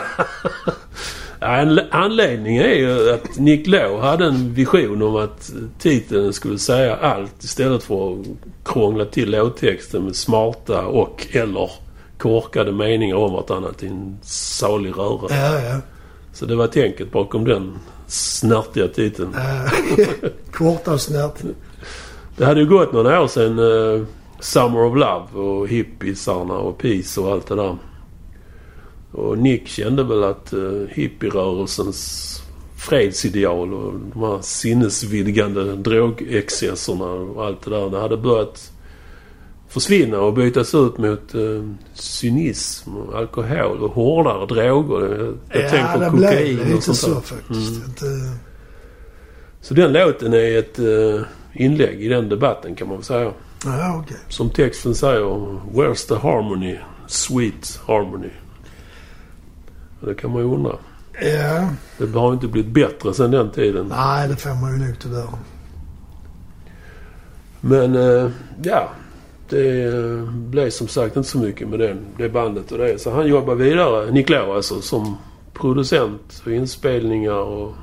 Ja, en anledning är ju att Nick Lowe hade en vision om att titeln skulle säga allt istället för att krångla till låttexten med smarta och eller korkade meningar om vartannat i en salig röra. Ja, ja. Så det var tänket bakom den snärtiga titeln. *laughs* Korta och snärt. Det hade ju gått några år sedan uh, Summer of Love och hippiesarna och Peace och allt det där. Och Nick kände väl att uh, hippierörelsens fredsideal och de här sinnesvidgande drogexcesserna och allt det där. Det hade börjat försvinna och bytas ut mot uh, cynism och alkohol och hårdare droger. Jag ja, tänker det kokain blev och sånt lite så faktiskt. Mm. Inte, Så den låten är ett uh, inlägg i den debatten kan man väl säga. ja, okej. Som texten säger Where's the harmony? Sweet harmony. Det kan man ju undra. Ja, Det har inte blivit bättre sedan den tiden. nej det får man ju nog tyvärr. Men eh, ja. Det blev som sagt inte så mycket med den, det bandet och det. Så han jobbar vidare, Nick Lowe alltså, som producent för inspelningar och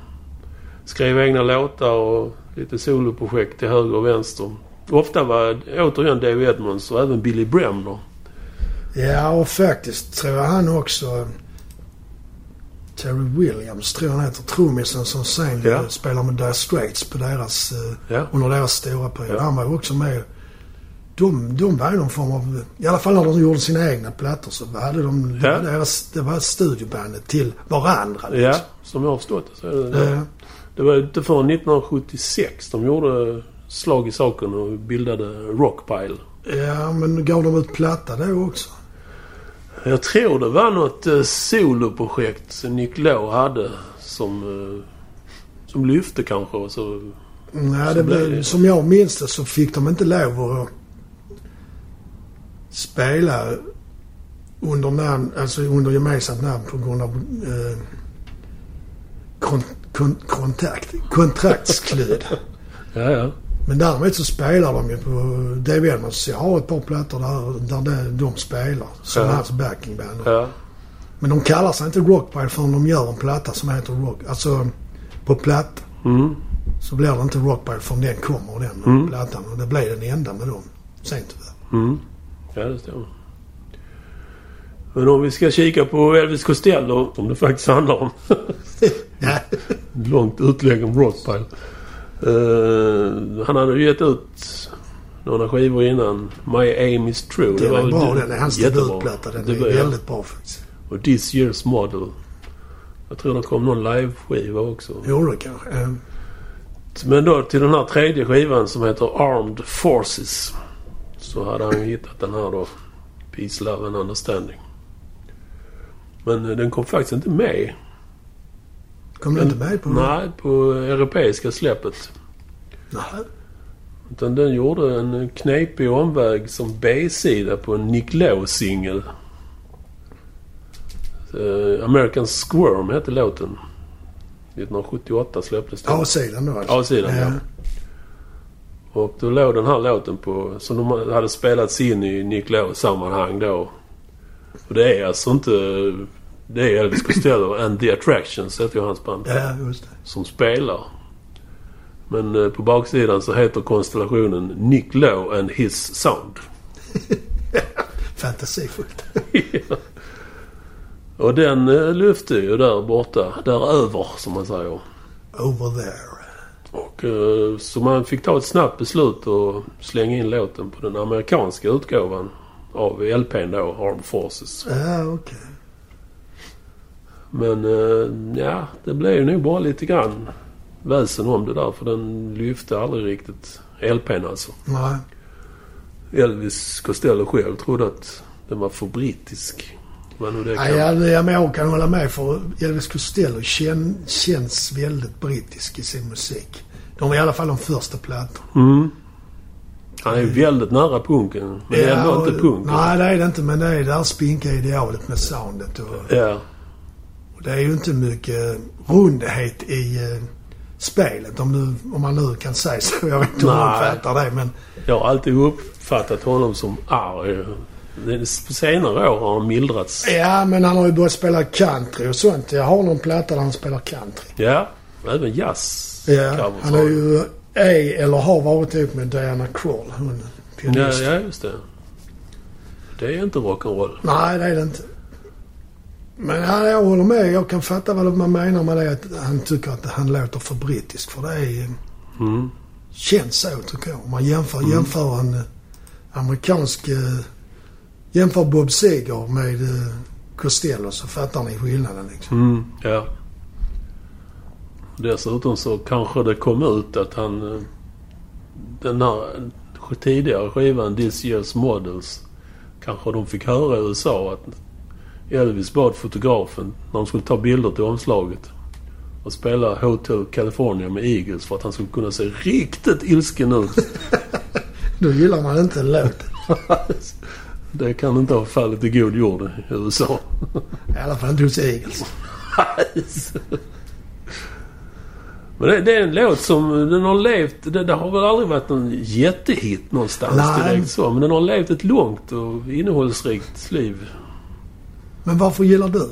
skrev egna låtar och lite soloprojekt till höger och vänster. Ofta var återigen Dave Edmonds och även Billy Bremner. Ja, och faktiskt tror jag han också... Terry Williams tror jag han heter. Trummisen som sen Ja. eh, spelar med Dire Straits på deras, eh, Ja. under deras stora period. Ja. Han var ju också med. De, de var ju någon form av... I alla fall när de gjorde sina egna plattor så hade de... Ja. deras, det var studiobandet till varandra. Ja, liksom. som jag har förstått det så är det Ja. Det var inte förrän 1976 de gjorde slag i saken och bildade Rockpile. ja, men gav de ut platta då också? Jag tror det var något eh, soloprojekt som Nick Lowe hade som, eh, som lyfte kanske. Och så, Nej, det blev blev, det- som jag minns det så fick de inte lov att spela under namn, alltså under gemensamt namn på grund av eh, kon, kon, kontakt, kontraktskludd. *laughs* ja, ja. Men däremot så spelar de ju på Dave Edmonds. Jag har ett par plattor där, där de, spelar. Som Ja. hans backingband. ja. Men de kallar sig inte Rockpile förrän de gör en platta som heter Rock. Alltså på platta Mm. så blir det inte Rockpile förrän den kommer, den Mm. plattan. Och det blev den enda med dem. Sen tyvärr. Mm. Ja, det stämmer. Men om vi ska kika på Elvis Costello, som det faktiskt handlar om. *laughs* Långt utlägg om Rockpile. Eh, han hade ju gett ut några skivor innan. My Aim Is True. Den är väl bra den. är hans debutplatta. Den Det är var- väldigt bra faktiskt. Och This Year's Model. Jag tror det kom någon live-skiva också. Jo, det kanske. Eh, Men då till den här tredje skivan som heter Armed Forces. Så hade han ju hittat den här då. Peace, Love and Understanding. Men den kom faktiskt inte med. Kom du inte med på Nej, på europeiska släppet. Nej. Utan den gjorde en knepig omväg som B-sida på en Nick Lowe-singel. Eh, American Squirm hette låten. 1978 släpptes den. A-sidan då alltså. A-sidan, ja. Och då låg den här låten på... Som de hade spelats in i Nick Lowe sammanhang då. Och det är alltså inte... Det är Elvis Costello and the Attractions heter ju hans band. Ja, just det. Som spelar. Men eh, på baksidan så heter konstellationen Nick Lowe and his sound. *laughs* Fantasifullt. *laughs* Ja. Och den eh, lyfte ju där borta. Däröver som man säger. Over there. Och, eh, så man fick ta ett snabbt beslut och slänga in låten på den amerikanska utgåvan av LPn då, Armed Forces. Ja, okej. Men eh, ja, det blev ju nog bara lite grann väsen om det där för den lyfte aldrig riktigt LPn alltså. Nej. Elvis Costello själv trodde att den var för brittisk. Vad nu det Ja, kan. jag, jag, men jag kan hålla med för Elvis Costello kän, känns väldigt brittisk i sin musik. De var i alla fall de första plattorna. Mm. Han är väldigt nära punken. Men det är ändå och- inte punk. Nej, det är det inte. Men det är det här spinka idealet med soundet. Och, Ja. och det är ju inte mycket rundhet i eh, spelet. Om, du, om man nu kan säga så. Jag vet inte hur man Nej. fattar det. Men Jag har alltid uppfattat honom som arg. På senare år har han mildrats. Ja, men han har ju börjat spela country och sånt. Jag har någon platta där han spelar country. Ja, även jazz. Ja, han är ju är eller har varit ihop med Diana Krall. Hon Ja, pianist. ja, just det. Det är inte rock'n'roll. Nej, det är det inte. Men ja, jag håller med. Jag kan fatta vad man menar med det. Att han tycker att han låter för brittisk. För det är, Mm. känns så tycker jag. Om man jämför, jämför en eh, amerikansk... eh, Jämför Bob Seger med eh, Costello så fattar ni skillnaden liksom. Mm, ja. Dessutom så kanske det kom ut att han... eh, Den här tidigare skivan This Year's Models kanske de fick höra i USA att Elvis bad fotografen när de skulle ta bilder till omslaget och spela Hotel California med Eagles för att han skulle kunna se riktigt ilsken ut. *laughs* Då gillar man inte en låt. *laughs* det kan inte ha fallit i god jord i USA. I alla fall inte hos Eagles. *laughs* Men det, det är en låt som den har levt... Det, det har väl aldrig varit någon jättehit någonstans Nej. direkt så. Men den har levt ett långt och innehållsrikt liv. Men varför gillar du den?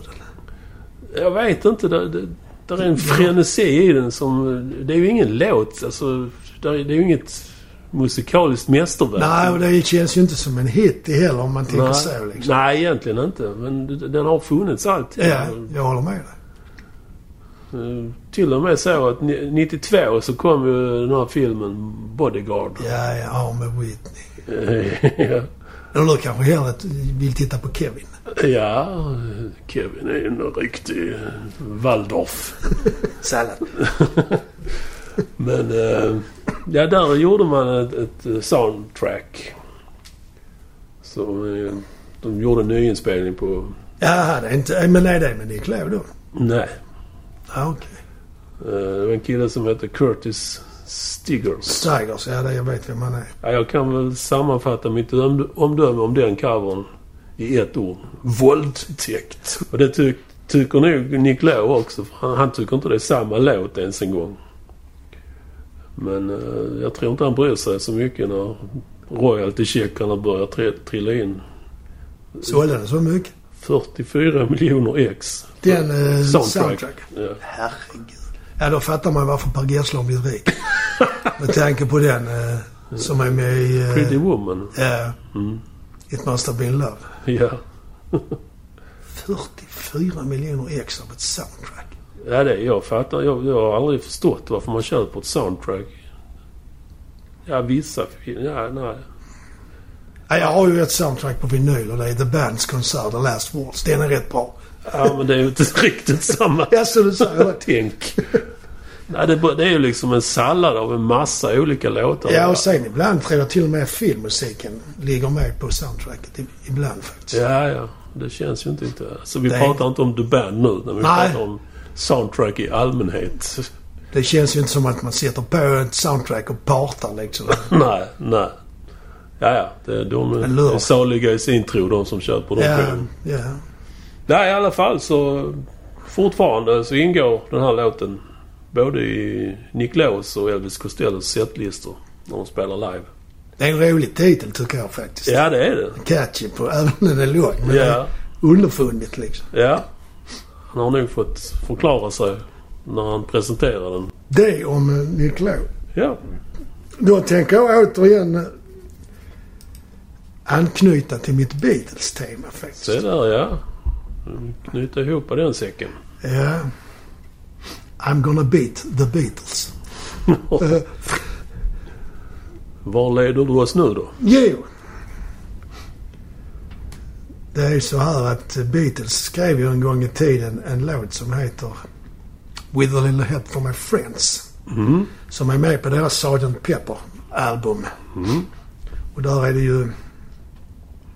Jag vet inte. Det, det, där är en frenesi i den som... Det är ju ingen låt. Alltså, det är, det ju inget musikaliskt mästerverk. Nej, och det känns ju inte som en hit heller om man tänker Nej. så liksom. Nej, egentligen inte. Men den har funnits alltid. Ja, jag håller med dig. Eh, Till och med så att ni- 92 så kom ju den här filmen Bodyguard. Ja, ja, ja, med Whitney. *laughs* ja. Eller kanske hellre vill titta på Kevin. Ja, Kevin är en riktig eh, Waldorf. *laughs* Sallad. *laughs* Men eh, ja, där gjorde man ett, ett eh, soundtrack. Så eh, de gjorde en nyinspelning på... Jaha, det är inte... Men är det med Nick Lowe då? Nej. Ja, okej. Eh, Det var en kille som hette Curtis Stiggers. Stigers, ja det jag vet vem han är. Ja, jag kan väl sammanfatta mitt om- omdöme om den covern i ett ord. Våldtäkt. Och det ty- tycker nog Nick Lowe också. För han, han tycker inte det är samma låt ens en gång. Men eh, jag tror inte han bryr sig så mycket när royalty-checkarna börjar tri- trilla in. Sålde den så mycket? 44 miljoner ex. Den eh, Soundtrack. soundtrack. Ja. Herregud. Ja, då fattar man varför Per Gessle blivit rik. med tanke på den eh, som är med i... Eh, Pretty Woman. Ja, Mm. It Must Have Been Love. Ja. 44 miljoner ex av ett soundtrack. Ja, det jag fattar. Jag, jag har aldrig förstått varför man köper ett soundtrack. Ja, vissa. Ja, nej. Ja, jag har ju ett soundtrack på vinyl och det är The Bands konsert The Last Waltz. Den är rätt bra. Ja, men det är ju inte riktigt samma *laughs* Ja, så du säger det. tänk. Nej, det, det är ju liksom en sallad av en massa olika låtar. Ja, och sen ibland tror jag till och med filmmusiken ligger med på soundtracket. Ibland faktiskt. Ja, ja. Det känns ju inte inte... Så vi Det- pratar inte om The Band nu, när vi Nej. pratar om soundtrack i allmänhet. Det känns ju inte som att man sätter på ett soundtrack och partar liksom. *laughs* nej, nej. Ja, ja. Det, de är saliga i sin tro, de som köper dem Ja, själv. ja. Nej, i alla fall så... Fortfarande så ingår den här låten både i Nick Lowe's och Elvis Costellos setlistor när de spelar live. Det är en rolig titel tycker jag faktiskt. Ja, det är det. Catchy på, även om den är lång. Men det Ja, är underfundigt liksom. ja. Han har nog fått förklara sig när han presenterar den. Det om eh, Nick Lowe. Ja, Då tänker jag återigen eh, anknyta till mitt Beatles-tema faktiskt. se där ja. Knyta ihop den säcken. Ja. I'm gonna beat the Beatles. *laughs* Eh, Var leder du oss nu då? Jo. Det är så här att Beatles skrev ju en gång i tiden en låt som heter With a little help from my friends. Mm. Som är med på deras Sgt. Pepper-album. Mm. Och där är det ju...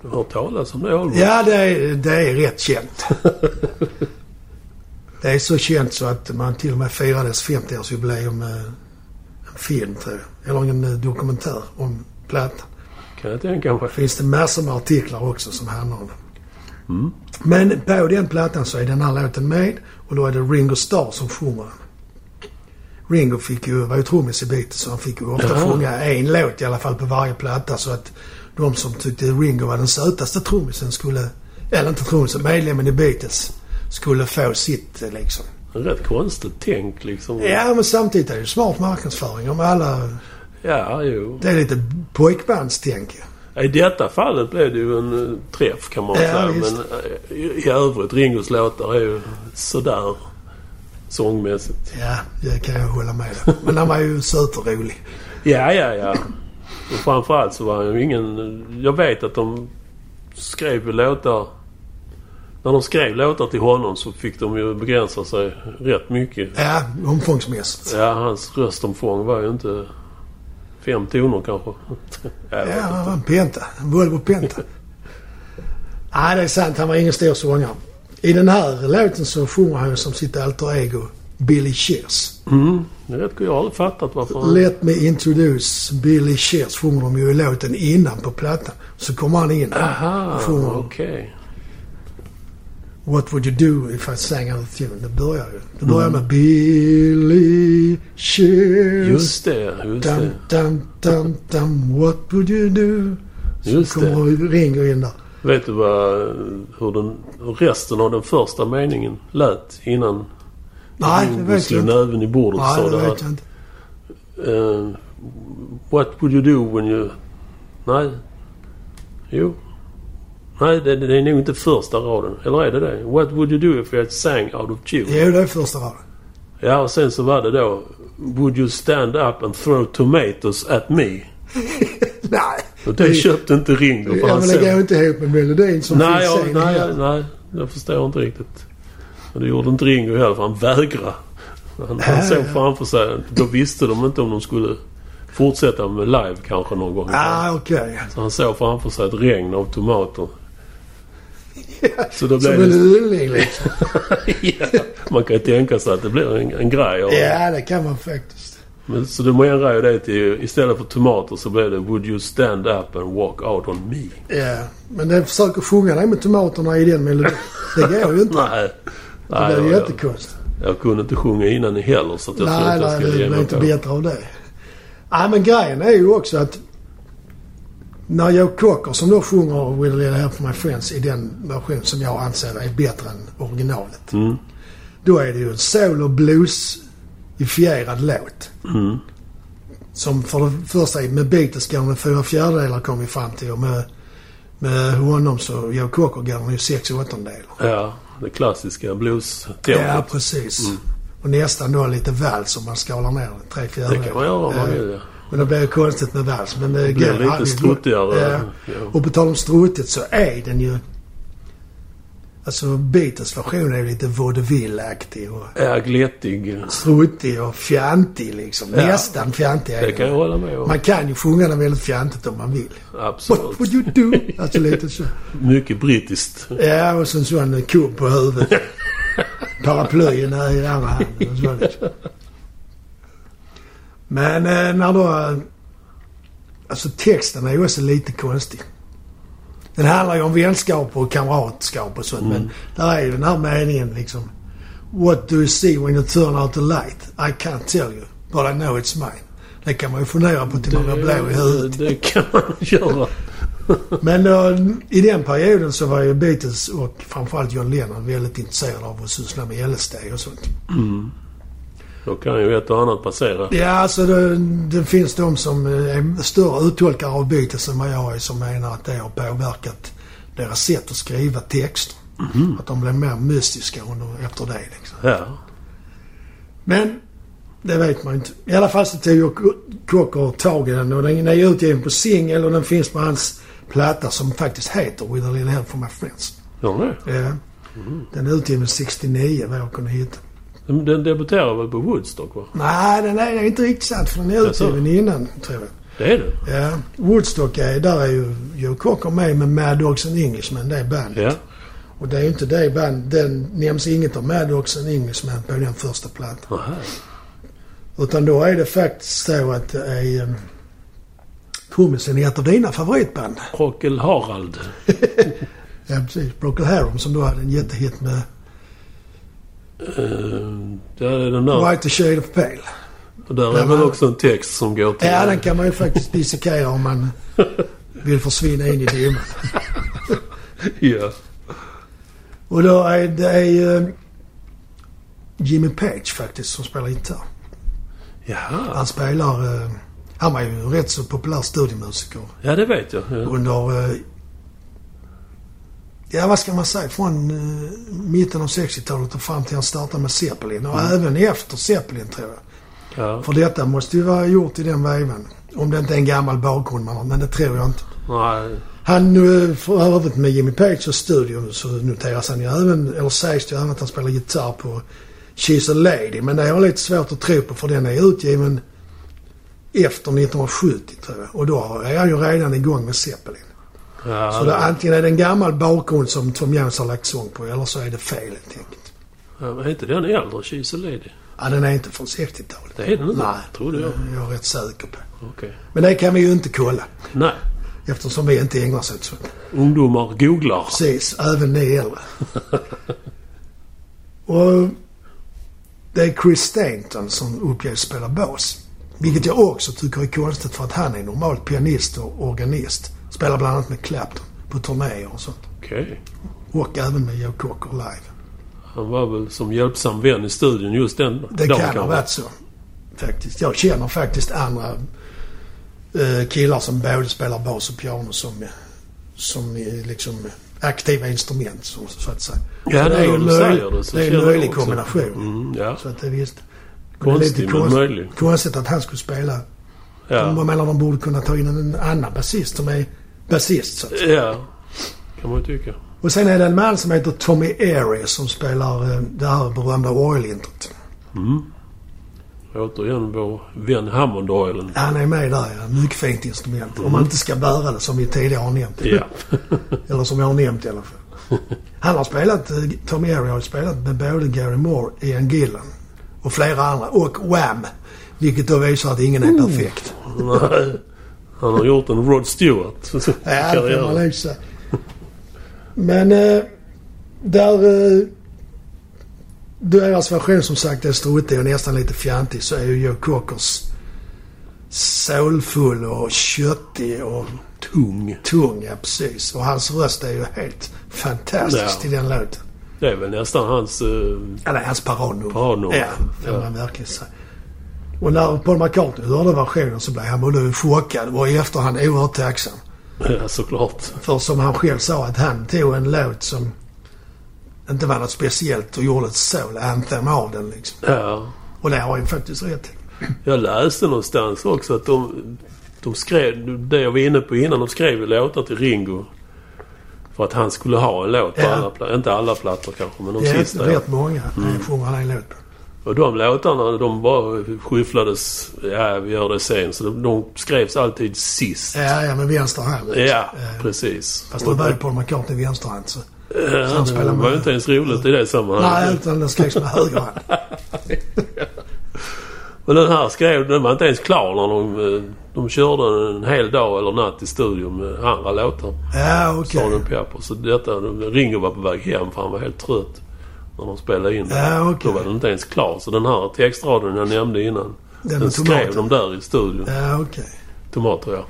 Du har hört talas om det Holmberg? Ja, det är, det är rätt känt. *laughs* det är så känt så att man till och med firade dess 50-årsjubileum med en film, tror jag. Eller en eh, dokumentär om plattan. Kan jag tänka mig. finns det massor med artiklar också som handlar om. Mm. Men på den plattan så är den här låten med och då är det Ringo Starr som sjunger den. Ringo fick ju, var ju trummis i Beatles så han fick ju ofta Jaha. sjunga en låt i alla fall på varje platta så att de som tyckte Ringo var den sötaste trummisen skulle, eller inte trummisen, medlemmen i Beatles, skulle få sitt eh, liksom. Rätt konstigt tänk liksom. Ja, men samtidigt är det ju smart marknadsföring om alla... Ja, jo. Det är lite pojkbandstänk. I detta fallet blev det ju en eh, träff kan man Ja, säga. visst. Men eh, i, i övrigt, Ringos låtar är ju sådär sångmässigt. Ja, det kan jag hålla med om. Men han var ju söt och rolig. Ja, ja, ja. Och framförallt så var han ju ingen... Jag vet att de skrev ju låtar... När de skrev låtar till honom så fick de ju begränsa sig rätt mycket. Ja, omfångsmässigt. Ja, hans röstomfång var ju inte fem toner kanske. Jag Ja, han var en penta. En Volvo Penta. Nej, det är sant. Han var ingen stor sångare. I den här låten så sjunger han som sitt alter ego Billy Shears. Mm, det är rätt Jag har aldrig fattat varför. Let me introduce Billy Shears sjunger de ju i låten innan på plattan. Så kommer han in Aha, och sjunger okej. What would you do if I sang out of tune? Det börjar ju. Det börjar med Billy Shears. Just det, just Dum, det. dum, dum, dum, what would you do? Just så det. kommer Ringo in där. Vet du vad, hur, den, hur resten av den första meningen lät innan Nej, det vet jag inte. näven i bordet och Nej, sa det det vet jag inte. här. eh, what would you do when you... Nej. Jo. Nej, det, det är nog inte första raden. Eller är det det? What would you do if you had sang out of tune? Jo, det är första raden. Ja, och sen så var det då... Would you stand up and throw tomatoes at me? *laughs* Nej. Och det köpte inte Ringo för Ja, han men det går inte ihop med melodin som Nej, finns ja, nej, igen. nej. Jag förstår inte riktigt. Och det gjorde inte Ringo heller för han vägrade. Han, han såg framför sig. Då visste de inte om de skulle fortsätta med live kanske någon gång. Ah, okej. Så han såg framför sig ett regn av tomater. Så då en det... liksom. *laughs* ja, man kan ju tänka sig att det blir en, en grej. det. Ja, det kan man faktiskt. Men, så de ändrade ju det till... Istället för tomater så blev det Would you stand up and walk out on me? Ja, men det försöker sjunga det med tomaterna i den melodin. Det går ju inte. *laughs* Nej. Det Nej, blir jag, jättekonstigt. jag kunde inte sjunga innan heller så att jag tror Nej, inte jag nej, skulle det ge blir mig inte på. bättre av det. Nej, men grejen är ju också att när Joe Cocker som då sjunger Will You Help My Friends i den version som jag anser är bättre än originalet. Mm. Då är det ju en soul och blues-ifierad låt. Mm. Som för det första med Beatles går med fyra fjärdedelar kom vi fram till och med, med honom så Joe Cocker går den ju sex åttondelar. Ja, det klassiska blues Ja, precis. Mm. Och nästan då lite vals om man skalar ner den. Tre Det fjärdedelar. kan man göra om man Ja. vill. Ja. Men det blir ju konstigt med vals. Men det, blir lite struttigare. Ja. Och på tal om struttigt så är den ju... Alltså Beatles version är lite vaudeville-aktig och Ja, glättig. struttig och fjantig liksom. Ja. Nästan fjantig Det kan jag hålla med om. Man kan ju sjunga den väldigt fjantigt om man vill. What Absolut. would you do? Alltså lite så. Mycket brittiskt. Ja, och så en sån kubb på huvudet. *laughs* Paraplyen i andra handen *laughs* och så liksom. Men eh, när då... eh, Alltså texten är ju också lite konstig. Den handlar ju om vänskap och kamratskap och sånt. Men där är ju den här meningen liksom. What do you see when you turn out the light? I can't tell you. But I know it's mine. Det kan man ju fundera på till man blir blå i huvudet. det kan man göra. *laughs* Men då, i den perioden så var ju Beatles och framförallt John Lennon väldigt intresserade av att syssla med LSD och sånt. Mm. Då kan ju ett och annat passera. Ja, alltså det, det finns de som eh, är större uttolkare av Beatles än vad jag är som menar att det har påverkat deras sätt att skriva texter. Att de blev mer mystiska under, efter det liksom. Ja. Men det vet man inte. I alla fall så tog Cocker tag i den och den är utgiven på singel och den finns på hans platta som faktiskt heter With a little help from my friends. Gör den det? Ja. Den är utgiven 69 vad jag kunde hitta. Den, den debuterar väl på Woodstock va? Nej, den är, är inte riktigt sant för den är utgiven innan tror jag. Det är det? Ja. Woodstock är, där är ju Joe Cocker med med Mad Dogs and Englishmen, det är bandet. Ja. Och det är ju inte det band, den nämns inget om Mad Dogs and Englishmen på den första plattan. Aha. Utan då är det faktiskt så att det är um, trummisen i ett av dina favoritband. Prockel Harald. *laughs* Ja precis, Procol Harum som då hade en jättehit med Uh, det är den där. White the Shade of Pale. Och där Ja, är väl också en text som går till... Ja, den kan man ju faktiskt dissekera om man vill försvinna in i dimman. *laughs* Ja. Och då är det är, eh, Jimmy Page faktiskt som spelar gitarr. Jaha. Han spelar... eh, Han var ju en rätt så populär studiomusiker Ja, det vet jag. Ja. under... Ja, vad ska man säga? Från eh, mitten av 60-talet och fram till han startade med Zeppelin. Och även efter Zeppelin tror jag. ja. För detta måste ju vara gjort i den vevan. Om det inte är en gammal bakgrund man har, men det tror jag inte. Nej. Han, eh, för övrigt med Jimmy Page och studio så noteras han ju även, eller sägs det ju även att han spelar gitarr på She's a Lady. Men det har jag lite svårt att tro på för den är utgiven efter 1970 tror jag. Och då är han ju redan igång med Zeppelin. Ja, Så det, antingen är det en gammal bakgrund som Tom Jones har lagt sång på eller så är det fel helt enkelt. ja, men är inte den äldre, She's a Lady? Ja, den är inte från 60-talet. Det är den inte? Nej, Trodde jag. jag är rätt säker på. Okej. Men det kan vi ju inte kolla Nej. eftersom vi inte ägnar oss åt sånt. Ungdomar googlar. Precis, även ni äldre. *laughs* Och det är Chris Stanton som uppges spela bas. Vilket jag också tycker är konstigt för att han är normalt pianist och organist. Spelar bland annat med Clapton på turnéer och sånt. Okej. Och även med Joe Cocker live. Han var väl som hjälpsam vän i studion just den Det dagen kan ha varit så. Faktiskt. Jag känner faktiskt andra eh, killar som både spelar bas och piano som, som eh, liksom aktiva instrument så, så att säga. Ja, Så det är ju löj- det det är en också. kombination. Mm, ja. Så att det är visst. Men det är lite konst- möjlig. Konstigt att han skulle spela. Ja. Jag menar de borde kunna ta in en annan basist som är basist så att säga. ja. Kan man ju tycka. Och sen är det en man som heter Tommy Airy som spelar eh, det här berömda orgelintrot. Mm. Återigen vår vän Hammond-orgeln. Han är med där ja. Mycket fint instrument. Om man inte ska bära det som vi tidigare har nämnt. Ja. *laughs* Eller som jag har nämnt i alla fall. Han har spelat, eh, Tommy Airy har spelat med både Gary Moore, Ian Gillan och flera andra. Och Wham! Vilket då visar att ingen är perfekt. Nej. Han har gjort en Rod Stewart. *laughs* Ja, det får man nog säga. Men eh, där... Eh, deras version som sagt är struttig och nästan lite fjantig så är ju Joe Cockers soulfull och köttig och Tung. tung. Ja, precis. Och hans röst är ju helt fantastisk i den låten. Det är väl nästan hans... Uh, Ja, det är hans paradnummer. Paradnummer. Ja, får Ja. man verkligen säga. Och när Paul McCartney hörde versionen så blev han både chockad och i efterhand oerhört tacksam. ja, såklart. För som han själv sa att han tog en låt som inte var något speciellt och gjorde ett soul anthem av den liksom. Ja. Och det har ju faktiskt rätt. Jag läste någonstans också att de, de skrev... Det jag var inne på innan. De skrev låtar till Ringo. För att han skulle ha en låt på Ja. alla plattor. Inte alla plattor kanske, men de är sista. rätt, rätt många mm. sjunger han en låt på. Och de låtarna de bara skyfflades. Ja, vi gör det sen. Så de, de skrevs alltid sist. Ja, ja, med vänster hand. Ja, Eh, precis. Fast det var Paul McCartney vänsterhand så. Ja, spelar det var ju inte ens roligt i det sammanhanget. Nej, utan den skrevs med högerhand. Men *laughs* den här skrev, den var inte ens klar när de, eh, de körde en hel dag eller natt i studion med andra låtar. Ja, okej. Pepper. Så detta, Ringo var på väg hem för han var helt trött när de spelade in den. Ja, okej. Då var den inte ens klar. Så den här textraden jag nämnde innan. Den Den, skrev de där i studion. Ja, okej. Tomater ja.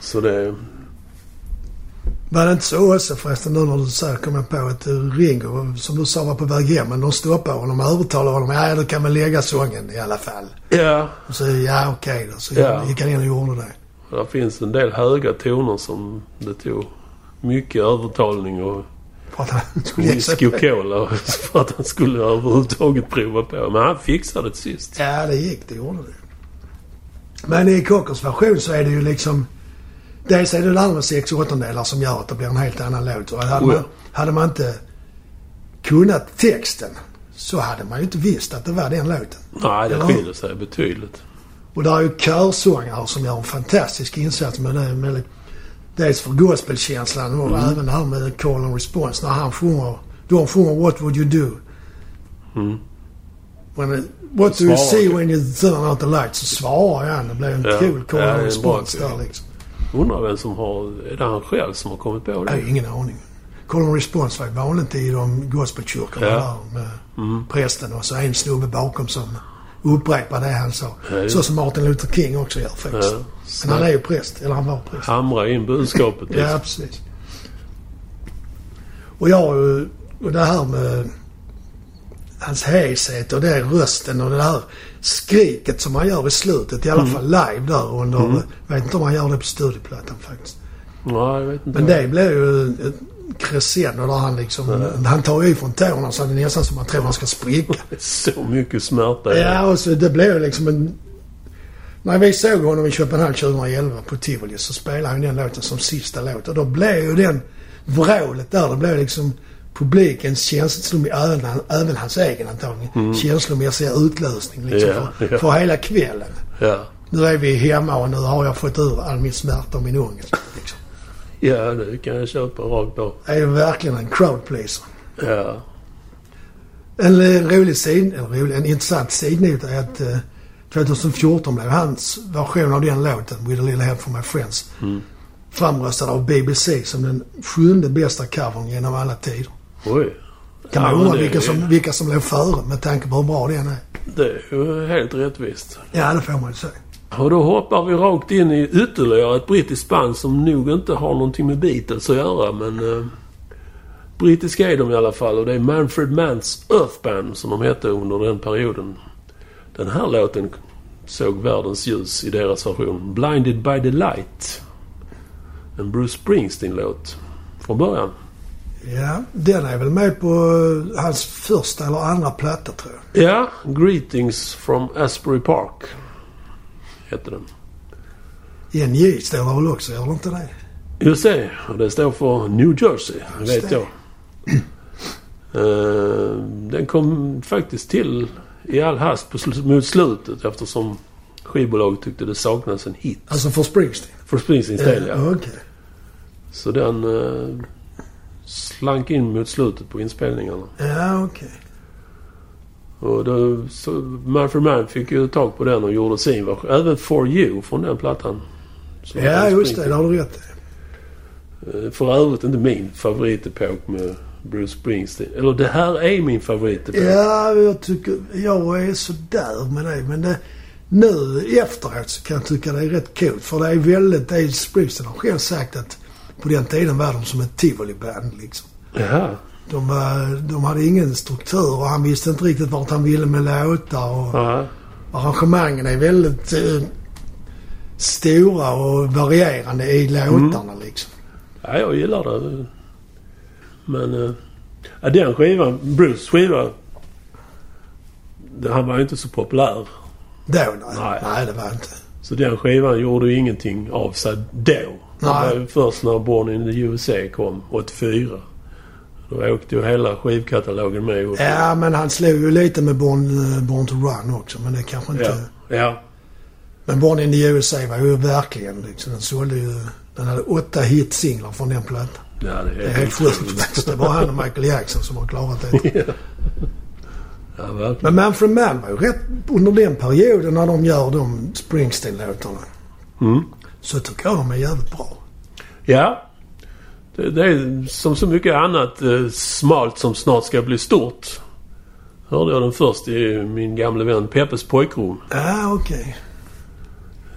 Så det... Var det inte så också förresten nu när du säger kom jag på att eh, Ringo, som du sa var på väg hem, men de stoppade honom och övertalade honom. Ja, du kan väl lägga sången i alla fall. Ja. Och så, ja okej då. Så Ja. gick han in och gjorde det. Det finns en del höga toner som det tog mycket övertalning och För att han skulle whisky och cola för att han skulle överhuvudtaget prova på. Men han fixade det sist. Ja, det gick. Det gjorde det. Men i Cockers version så är det ju liksom... Dels är det där med sex åttondelar som gör att det blir en helt annan låt. Och hade, man, hade man inte kunnat texten så hade man ju inte visst att det var den låten. Nej, det skiljer sig betydligt. Och där är ju körsångare som gör en fantastisk insats med. Med, dels för gospelkänslan och Mm. även det här med call and response. När han sjunger, de sjunger What would you do? Mm. When what do you see when you turn out the light? Så svarar han. Det blir en Ja. cool call Ja, and response där liksom. Undrar vem som har... Är det han själv som har kommit på det? har ingen aning. Call and response var vanligt i de gospelkyrkorna Ja. där med Mm. prästen och så en snubbe bakom som upprepa det han sa. Ja, Så som Martin Luther King också gör faktiskt. Ja. Men han är ju präst, eller han var präst. Hamra in budskapet liksom. Ja, precis. Och jag och det här med hans heshet och det rösten och det här skriket som han gör i slutet. I alla fall live där under, Mm. vet inte om han gör det på studioplattan faktiskt. Ja, jag vet inte. Men det blir ju ett crescendo där han liksom, han tar ju från tårna så det är nästan som man tror han ska spricka. *laughs* Så mycket smärta. Ja, och så det blev liksom en... När vi såg honom i Köpenhamn 2011 på Tivoli så spelade han den låten som sista låt. Och då blev ju den vrålet där, det blev liksom publikens känslomässiga, även, även hans egen antagligen, känslomässiga utlösning liksom Ja, för, ja. för hela kvällen. Ja. Nu är vi hemma och nu har jag fått ur all min smärta och min ångest. Liksom. ja, det kan jag köpa rakt av. Det är verkligen en crowd pleaser. Ja. En eh, rolig sid, en, rolig, en intressant sidnot är att eh, 2014 blev hans version av den låten, With a little help from my friends, Mm. framröstad av BBC som den sjunde bästa covern genom alla tider. Oj. Kan Ja, man men undra vilka är- som, vilka som låg före med tanke på hur bra den är. Det är ju helt rättvist. Ja, det får man ju säga. Och då hoppar vi rakt in i ytterligare ett brittiskt band som nog inte har någonting med Beatles att göra men... Eh, brittiska är de i alla fall och det är Manfred Manns Earth Band som de hette under den perioden. Den här låten såg världens ljus i deras version. Blinded by the Light. En Bruce Springsteen-låt från början. Ja, den är väl med på eh, hans första eller andra platta tror jag. Ja, Greetings from Asbury Park hette den. NJ står där väl också, gör det inte det? Just det. Och det står för New Jersey. Det Just vet det. jag. Eh, den kom faktiskt till i all hast på sl- mot slutet eftersom skivbolaget tyckte det saknades en hit. Alltså för Springsteen? För Springsteens del, ja. Okej. Så den eh, slank in mot slutet på inspelningarna. Ja, okej. Och då, så Manfred Mann fick ju tag på den och gjorde sin version. Även For You från den plattan. Ja, just det. Det har du rätt i. Eh, För övrigt inte min favoritepok med Bruce Springsteen. Eller det här är min favoritepok. Ja, jag tycker... Jag är sådär med det. Men det, nu efteråt så kan jag tycka det är rätt coolt. För det är väldigt... Det är Springsteen har själv sagt att på den tiden var de som ett tivoliband liksom. Jaha. De, var, de hade ingen struktur och han visste inte riktigt vart han ville med låtar. Och Ja. arrangemangen är väldigt eh, stora och varierande i låtarna liksom. ja, jag gillar det. Men... eh, Ja, den skivan, Bruce skiva. Han var ju inte så populär. Då, nej. Nej. Nej, det var inte. Så den skivan gjorde ju ingenting av sig då. Det var ju först när Born in the USA kom, 84. Då åkte ju hela skivkatalogen med upp. Ja, men han slog ju lite med Born, eh, Born to Run också. Men det kanske inte... Ja. ja. Men Born in the USA var ju verkligen liksom... Den sålde ju... Den hade åtta hitsinglar från den plattan. Ja, det är helt sjukt. Det är bara han och Michael Jackson som har klarat det. *laughs* Ja, verkligen. Men Manfred Mann var ju rätt under den perioden när de gör de Springsteen-låtarna. Mm. Så tycker jag de är jävligt bra. Ja. Det, det är som så mycket annat eh, smalt som snart ska bli stort. Hörde jag den först i min gamle vän Peppes pojkrum. Ja, okej.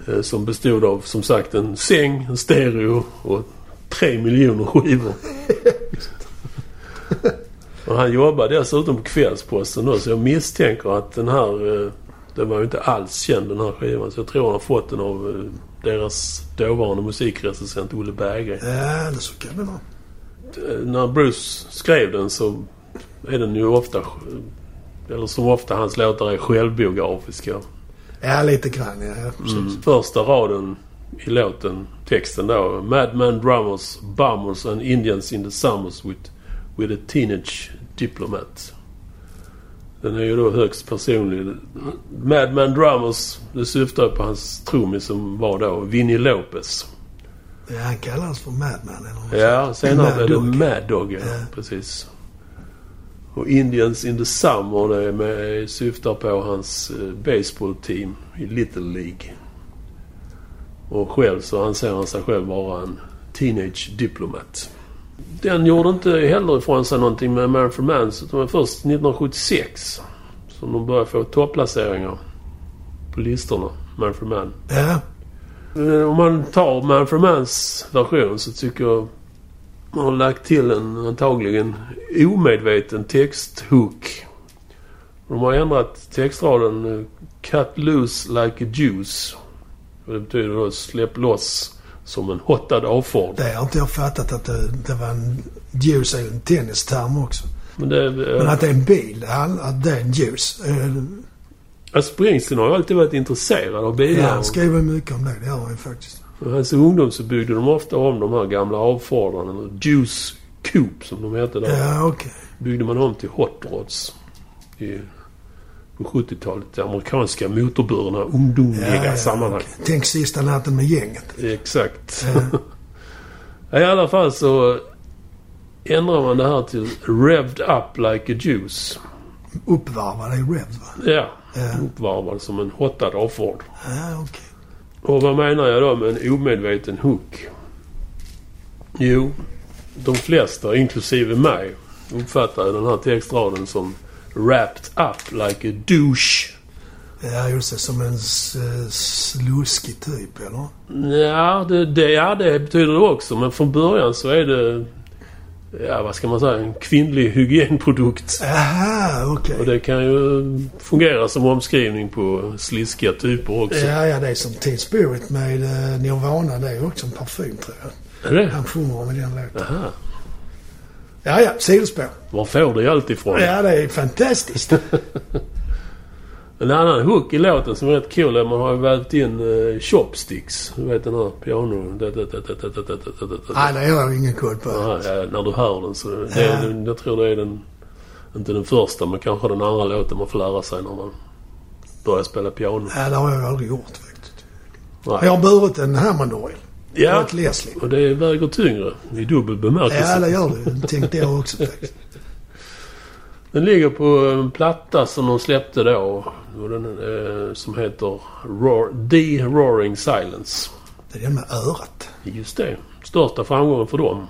Eh, som bestod av som sagt en säng, en stereo och tre miljoner skivor. och han jobbar dessutom på Kvällsposten då, så jag misstänker att den här... Eh, den var ju inte alls känd den här skivan. Så jag tror han har fått den av eh, deras dåvarande musikrecensent Olle Berggren. Ja, det så kan det vara. Eh, när Bruce skrev den så är den ju ofta... Eller som ofta hans låtar är självbiografiska. Ja, lite grann. Ja, ja, precis. Mm. Första raden i låten, texten då. Madman drummers, bombers and Indians in the summers with, with a teenage diplomat. Den är ju då högst personlig. Madman drummers, det syftar på hans trummis som var då Vinnie Lopez. Ja, han kallades för Madman eller något Ja, senare Mad blev det. Mad Dog. Ja, Ja. precis. Och Indians in the Summer det med, syftar på hans eh, baseballteam i Little League. Och själv så anser han sig själv vara en teenage diplomat. Den gjorde inte heller ifrån sig någonting med Manfred Manns utan det var först 1976 som de började få topplaceringar på listorna. Man for Man. Ja. Eh, Om man tar Man for Mans version så tycker jag man har lagt till en antagligen omedveten texthook. De har ändrat textraden eh, Cut loose like a juice. Och det betyder då släpp loss som en hottad avford. Det har inte jag fattat att det, det var en juice är ju en tennisterm också. Men det... Men Eh, att det är en bil, att det är en juice. Eh, alltså Springsteen har ju alltid varit intresserad av Ja, bilar. han skriver mycket om det. Det gör han ju faktiskt. I hans ungdom så byggde de ofta om de här gamla avfordarna. eller Juice Coupe som de hette där. Ja, okej. byggde man om till hot rods. I, på 70-talet. Det amerikanska motorburna ungdomliga Ja, ja, sammanhang. Tänk sista natten med gänget. Exakt. *laughs* Ja. I alla fall så ändrar man det här till Revved up like a juice. Uppvarvad är rev, va? Ja, Ja, uppvarvad som en hottad avford. ja okej. Och vad menar jag då med en omedveten hook? Jo, de flesta, inklusive mig, uppfattar den här textraden som Wrapped up like a douche. Ja, just det. Som en eh, sluskig typ, eller? Ja det, det, ja, det betyder det också. Men från början så är det... Ja, vad ska man säga? En kvinnlig hygienprodukt. Aha, Och okej. det kan ju fungera som omskrivning på sliskiga typer också. Ja, ja, det är som Teen Spirit med eh, Nirvana. Det är också en parfym, tror jag. Är det? Han sjunger om i den låten. Aha. Ja, ja. Sidospår. Var får du allt ifrån? Ja, det är fantastiskt. *laughs* En annan hook i låten som är rätt cool är att man har vävt in uh, chopsticks. Du vet den här piano... Nej, det har jag ingen koll på. Ja, ja, när du hör den så... Det Ja. Jag tror det är den... Inte den första men kanske den andra låten man får lära sig när man börjar spela piano. Ja, det har jag aldrig gjort faktiskt. Nej. Jag har burit en Hammondorgel. Ja, Och ett Leslie. och det väger tyngre i dubbel bemärkelse. Ja, det gör det. Tänkte jag också faktiskt. Den ligger på en platta som de släppte då. Den, eh, som heter Roar, The Roaring Silence. Det är den med örat. Just det. Största framgången för dem.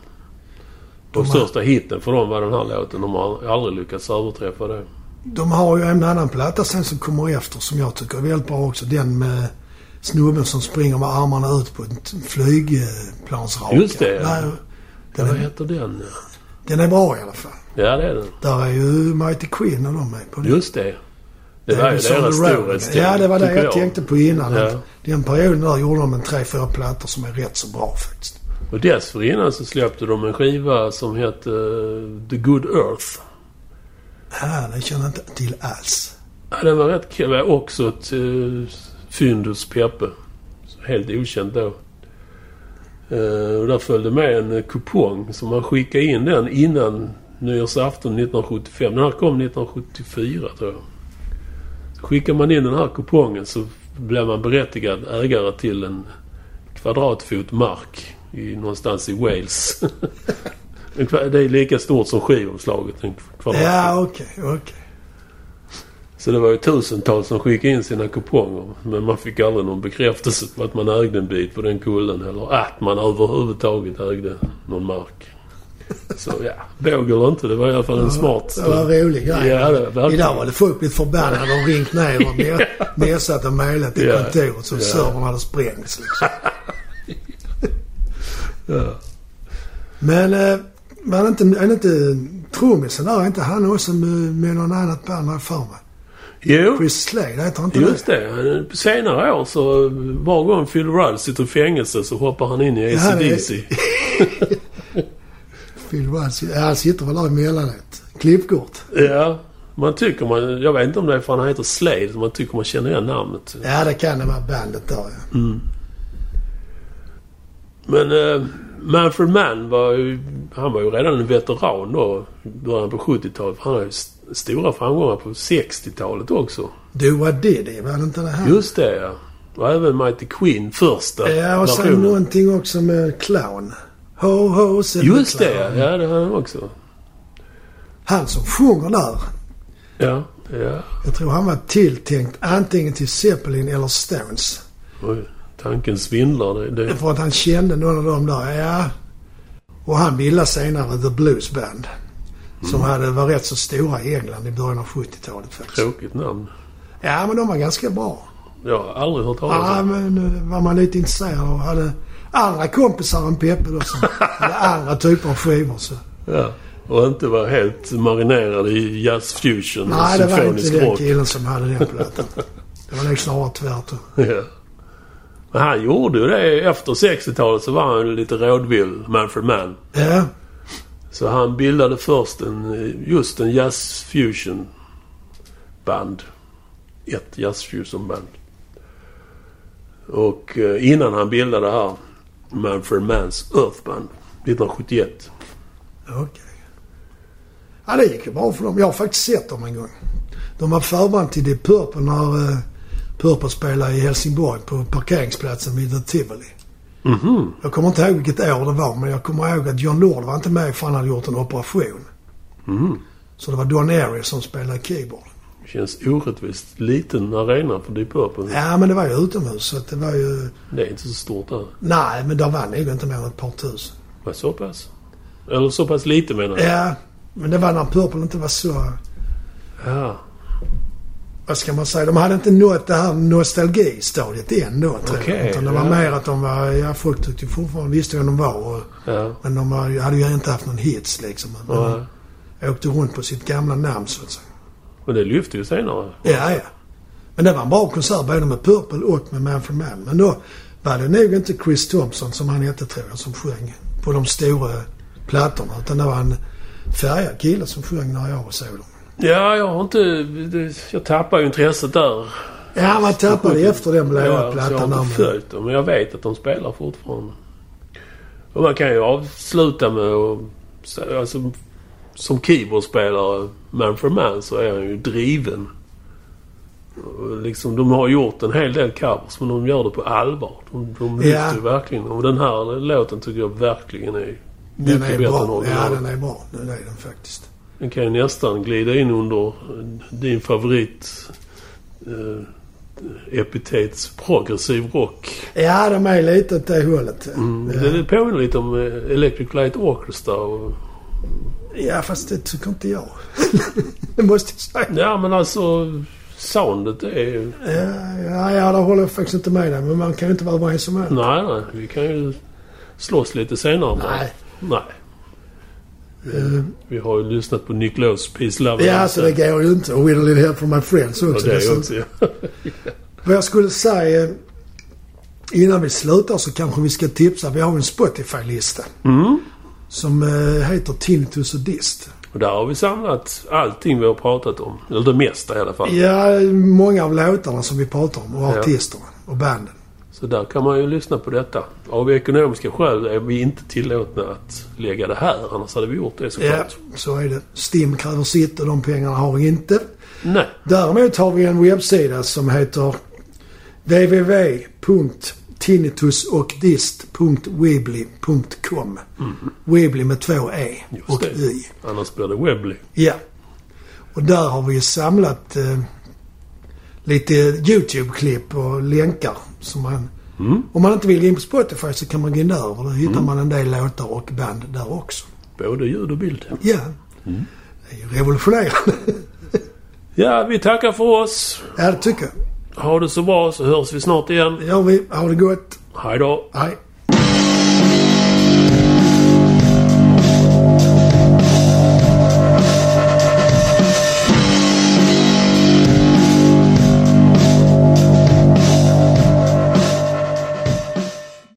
De Och har- största hiten för dem var den här låten. De har aldrig lyckats överträffa det. De har ju en annan platta sen som kommer efter som jag tycker är väldigt bra också. Den med snubben som springer med armarna ut på ett flygplansraka. Just det, ja. Nej, Den Vad är, heter den? den är bra i alla fall. Ja, det är den. Där är ju Mighty Queen och de med på den. Just det. Det var ju är deras storhetstid. Ja, det var det tycker jag, tänkte på innan. Ja. Den perioden där gjorde de en tre, fyra plattor som är rätt så bra faktiskt. Och dessförinnan så släppte de en skiva som hette eh, The Good Earth. Ja, det känner jag inte till alls. Ja, den var rätt kul. Det också ett Findus fynd hos Peppe. Helt okänt då. Eh, och där följde med en kupong som man skickade in den innan nyårsafton 1975. Den här kom 1974 tror jag. Skickar man in den här kupongen så blir man berättigad ägare till en kvadratfot mark i, någonstans i Wales. *laughs* Det är lika stort som skivomslaget. En kvadratfot. Ja, okej, okej. Så det var ju tusentals som skickade in sina kuponger. Men man fick aldrig någon bekräftelse på att man ägde en bit på den kullen. Eller att man överhuvudtaget ägde någon mark. Så ja, båg eller inte. Det var i alla fall en smart Det var en rolig grej. Ja, det var. Idag var det folk blivit förbannade och ringt ner och *laughs* me- messat och mejlat till Ja. kontoret så Ja. servern hade sprängts. Liksom. *laughs* Ja. Men eh, var det inte, är det inte trummisen där? Är inte han också med, med någon annat band har jag för mig? Jo, Chris Slade, heter inte just det. På senare år så var gång Phil Rudd sitter i fängelse så hoppar han in i Ja, det- AC/DC. *laughs* Phil Rudd? Han sitter väl där emellanåt. Klippkort. Ja, man tycker man... Jag vet inte om det är för han heter Slade. Man tycker man känner igen namnet. Ja, det kan det vara bandet där ja. Men uh, Manfred Mann var ju... Han var ju redan en veteran då. Början på 70-talet. Han hade ju stora framgångar på 60-talet också. Diddy, var det inte det här? Just det ja. Och även Mighty Queen första Ja, och sen någonting också med Clown. Ho, ho, Just det ja. Ja, det hade han också. Han som sjunger där. Ja, ja. Jag tror han var tilltänkt antingen till Zeppelin eller Stones. Oj, tanken svindlar. Det, det, För att han kände någon av dem där. Ja. Och han bildade senare The Blues Band. Som hade, var rätt så stora i England i början av 70-talet faktiskt. tråkigt namn. Ja, men de var ganska bra. Jag har aldrig hört talas Ja, om. men nu var man lite intresserad och hade andra kompisar än Peppe då som *laughs* hade andra typer av skivor. Så. Ja. Och inte var helt marinerad i jazz fusion och Nej, det var inte symfonisk den rock. killen som hade den plattan. *laughs* Det var nog snarare tvärtom. Ja. Men han gjorde ju det. Efter 60-talet så var han lite rådvill, man for man. Ja, så han bildade först en, eh, just en jazz fusion band. Ett jazz fusion band. Och eh, innan han bildade det här Man for Mans Earth Band 1971. okej. Ja, det gick ju bra för dem. Jag har faktiskt sett dem en gång. De var förband till The Purple när eh, Purple spelade i Helsingborg på parkeringsplatsen vid The Tivoli. Mhm. Jag kommer inte ihåg vilket år det var men jag kommer ihåg att John Lord var inte med för han hade gjort en operation. Mhm. Så det var Don Airy som spelade keyboard. Känns orättvist liten arena för Deep Purple. Ja, men det var ju utomhus så det var ju... Det är inte så stort där. Nej, men där var nog inte mer än ett par tusen. Var så pass? Eller så pass lite menar jag. Ja, men det var när Purple inte var så... Ja. Vad ska man säga? De hade inte nått det här nostalgistadiet än då, tror Okej, jag. Utan det var ja. mer att de var... Ja, folk tyckte fortfarande visste vem de var. Och, Ja. men de var, hade ju inte haft någon hits liksom. Men ja. De åkte runt på sitt gamla namn så att säga. Men det lyfte ju senare. Ja, ja. Men det var en bra konsert både med Purple och med Man for Man. Men då var det nog inte Chris Thompson som han hette tror jag som sjöng på de stora plattorna. Utan det var en färgad kille som sjöng när jag såg dem. Ja, jag har inte... Jag tappade ju intresset där. Ja, man tappade efter den blåa Ja, så jag plattan. har inte följt dem. Men jag vet att de spelar fortfarande. Och man kan ju avsluta med att... Alltså, som keyboardspelare, man for man, så är han ju driven. Liksom, de har gjort en hel del covers, men de gör det på allvar. De, de lyfter Ja. verkligen. Och den här låten tycker jag verkligen är Den mycket är bättre än bra. Ja, originalet. den är bra. Den är den faktiskt. Den kan ju nästan glida in under din favorit eh, epitets progressiv rock. Ja, de är lite åt det hållet. Mm. Ja. Det, det påminner lite om eh, Electric Light Orchestra. Och, ja, fast det tycker inte jag. *laughs* det måste jag säga. ja, men alltså soundet är ju... Ja, ja, ja, där håller jag faktiskt inte med dig. Men man kan ju inte vara överens om allt. Nej, nej. Vi kan ju slåss lite senare. Nej. Nej. Eh, Vi har ju lyssnat på Nick Lowe's Peace Love Ja, alltså det går ju inte. Och little help from my friends Och också. det dessutom. också, ja. *laughs* Vad jag skulle säga innan vi slutar så kanske vi ska tipsa. Vi har en Spotify-lista Mm. som eh, heter Tinnitus och Dist. Och där har vi samlat allting vi har pratat om. Eller det mesta i alla fall. Ja, många av låtarna som vi pratar om och Ja. artisterna och banden. Så där kan man ju lyssna på detta. Av ekonomiska skäl är vi inte tillåtna att lägga det här. Annars hade vi gjort det Ja, såklart. så är det. Stim kräver sitt och de pengarna har vi inte. Nej. Däremot har vi en webbsida som heter www.tinnitusochdist.weebly.com Weebly med två E Mm. Just och det. Y. Annars blir det Webley. Ja. Och där har vi samlat eh, lite YouTube-klipp och länkar. Som man, Mm. om man inte vill gå in på Spotify så kan man gå in där och då hittar man en del låtar och band där också. Både ljud och bild. Ja. Mm. Det är ju revolutionerande. *laughs* Ja, vi tackar för oss. ja, det tycker jag. Ha det så bra så hörs vi snart igen. Det gör vi. Ha det gott. Hej då. Hej.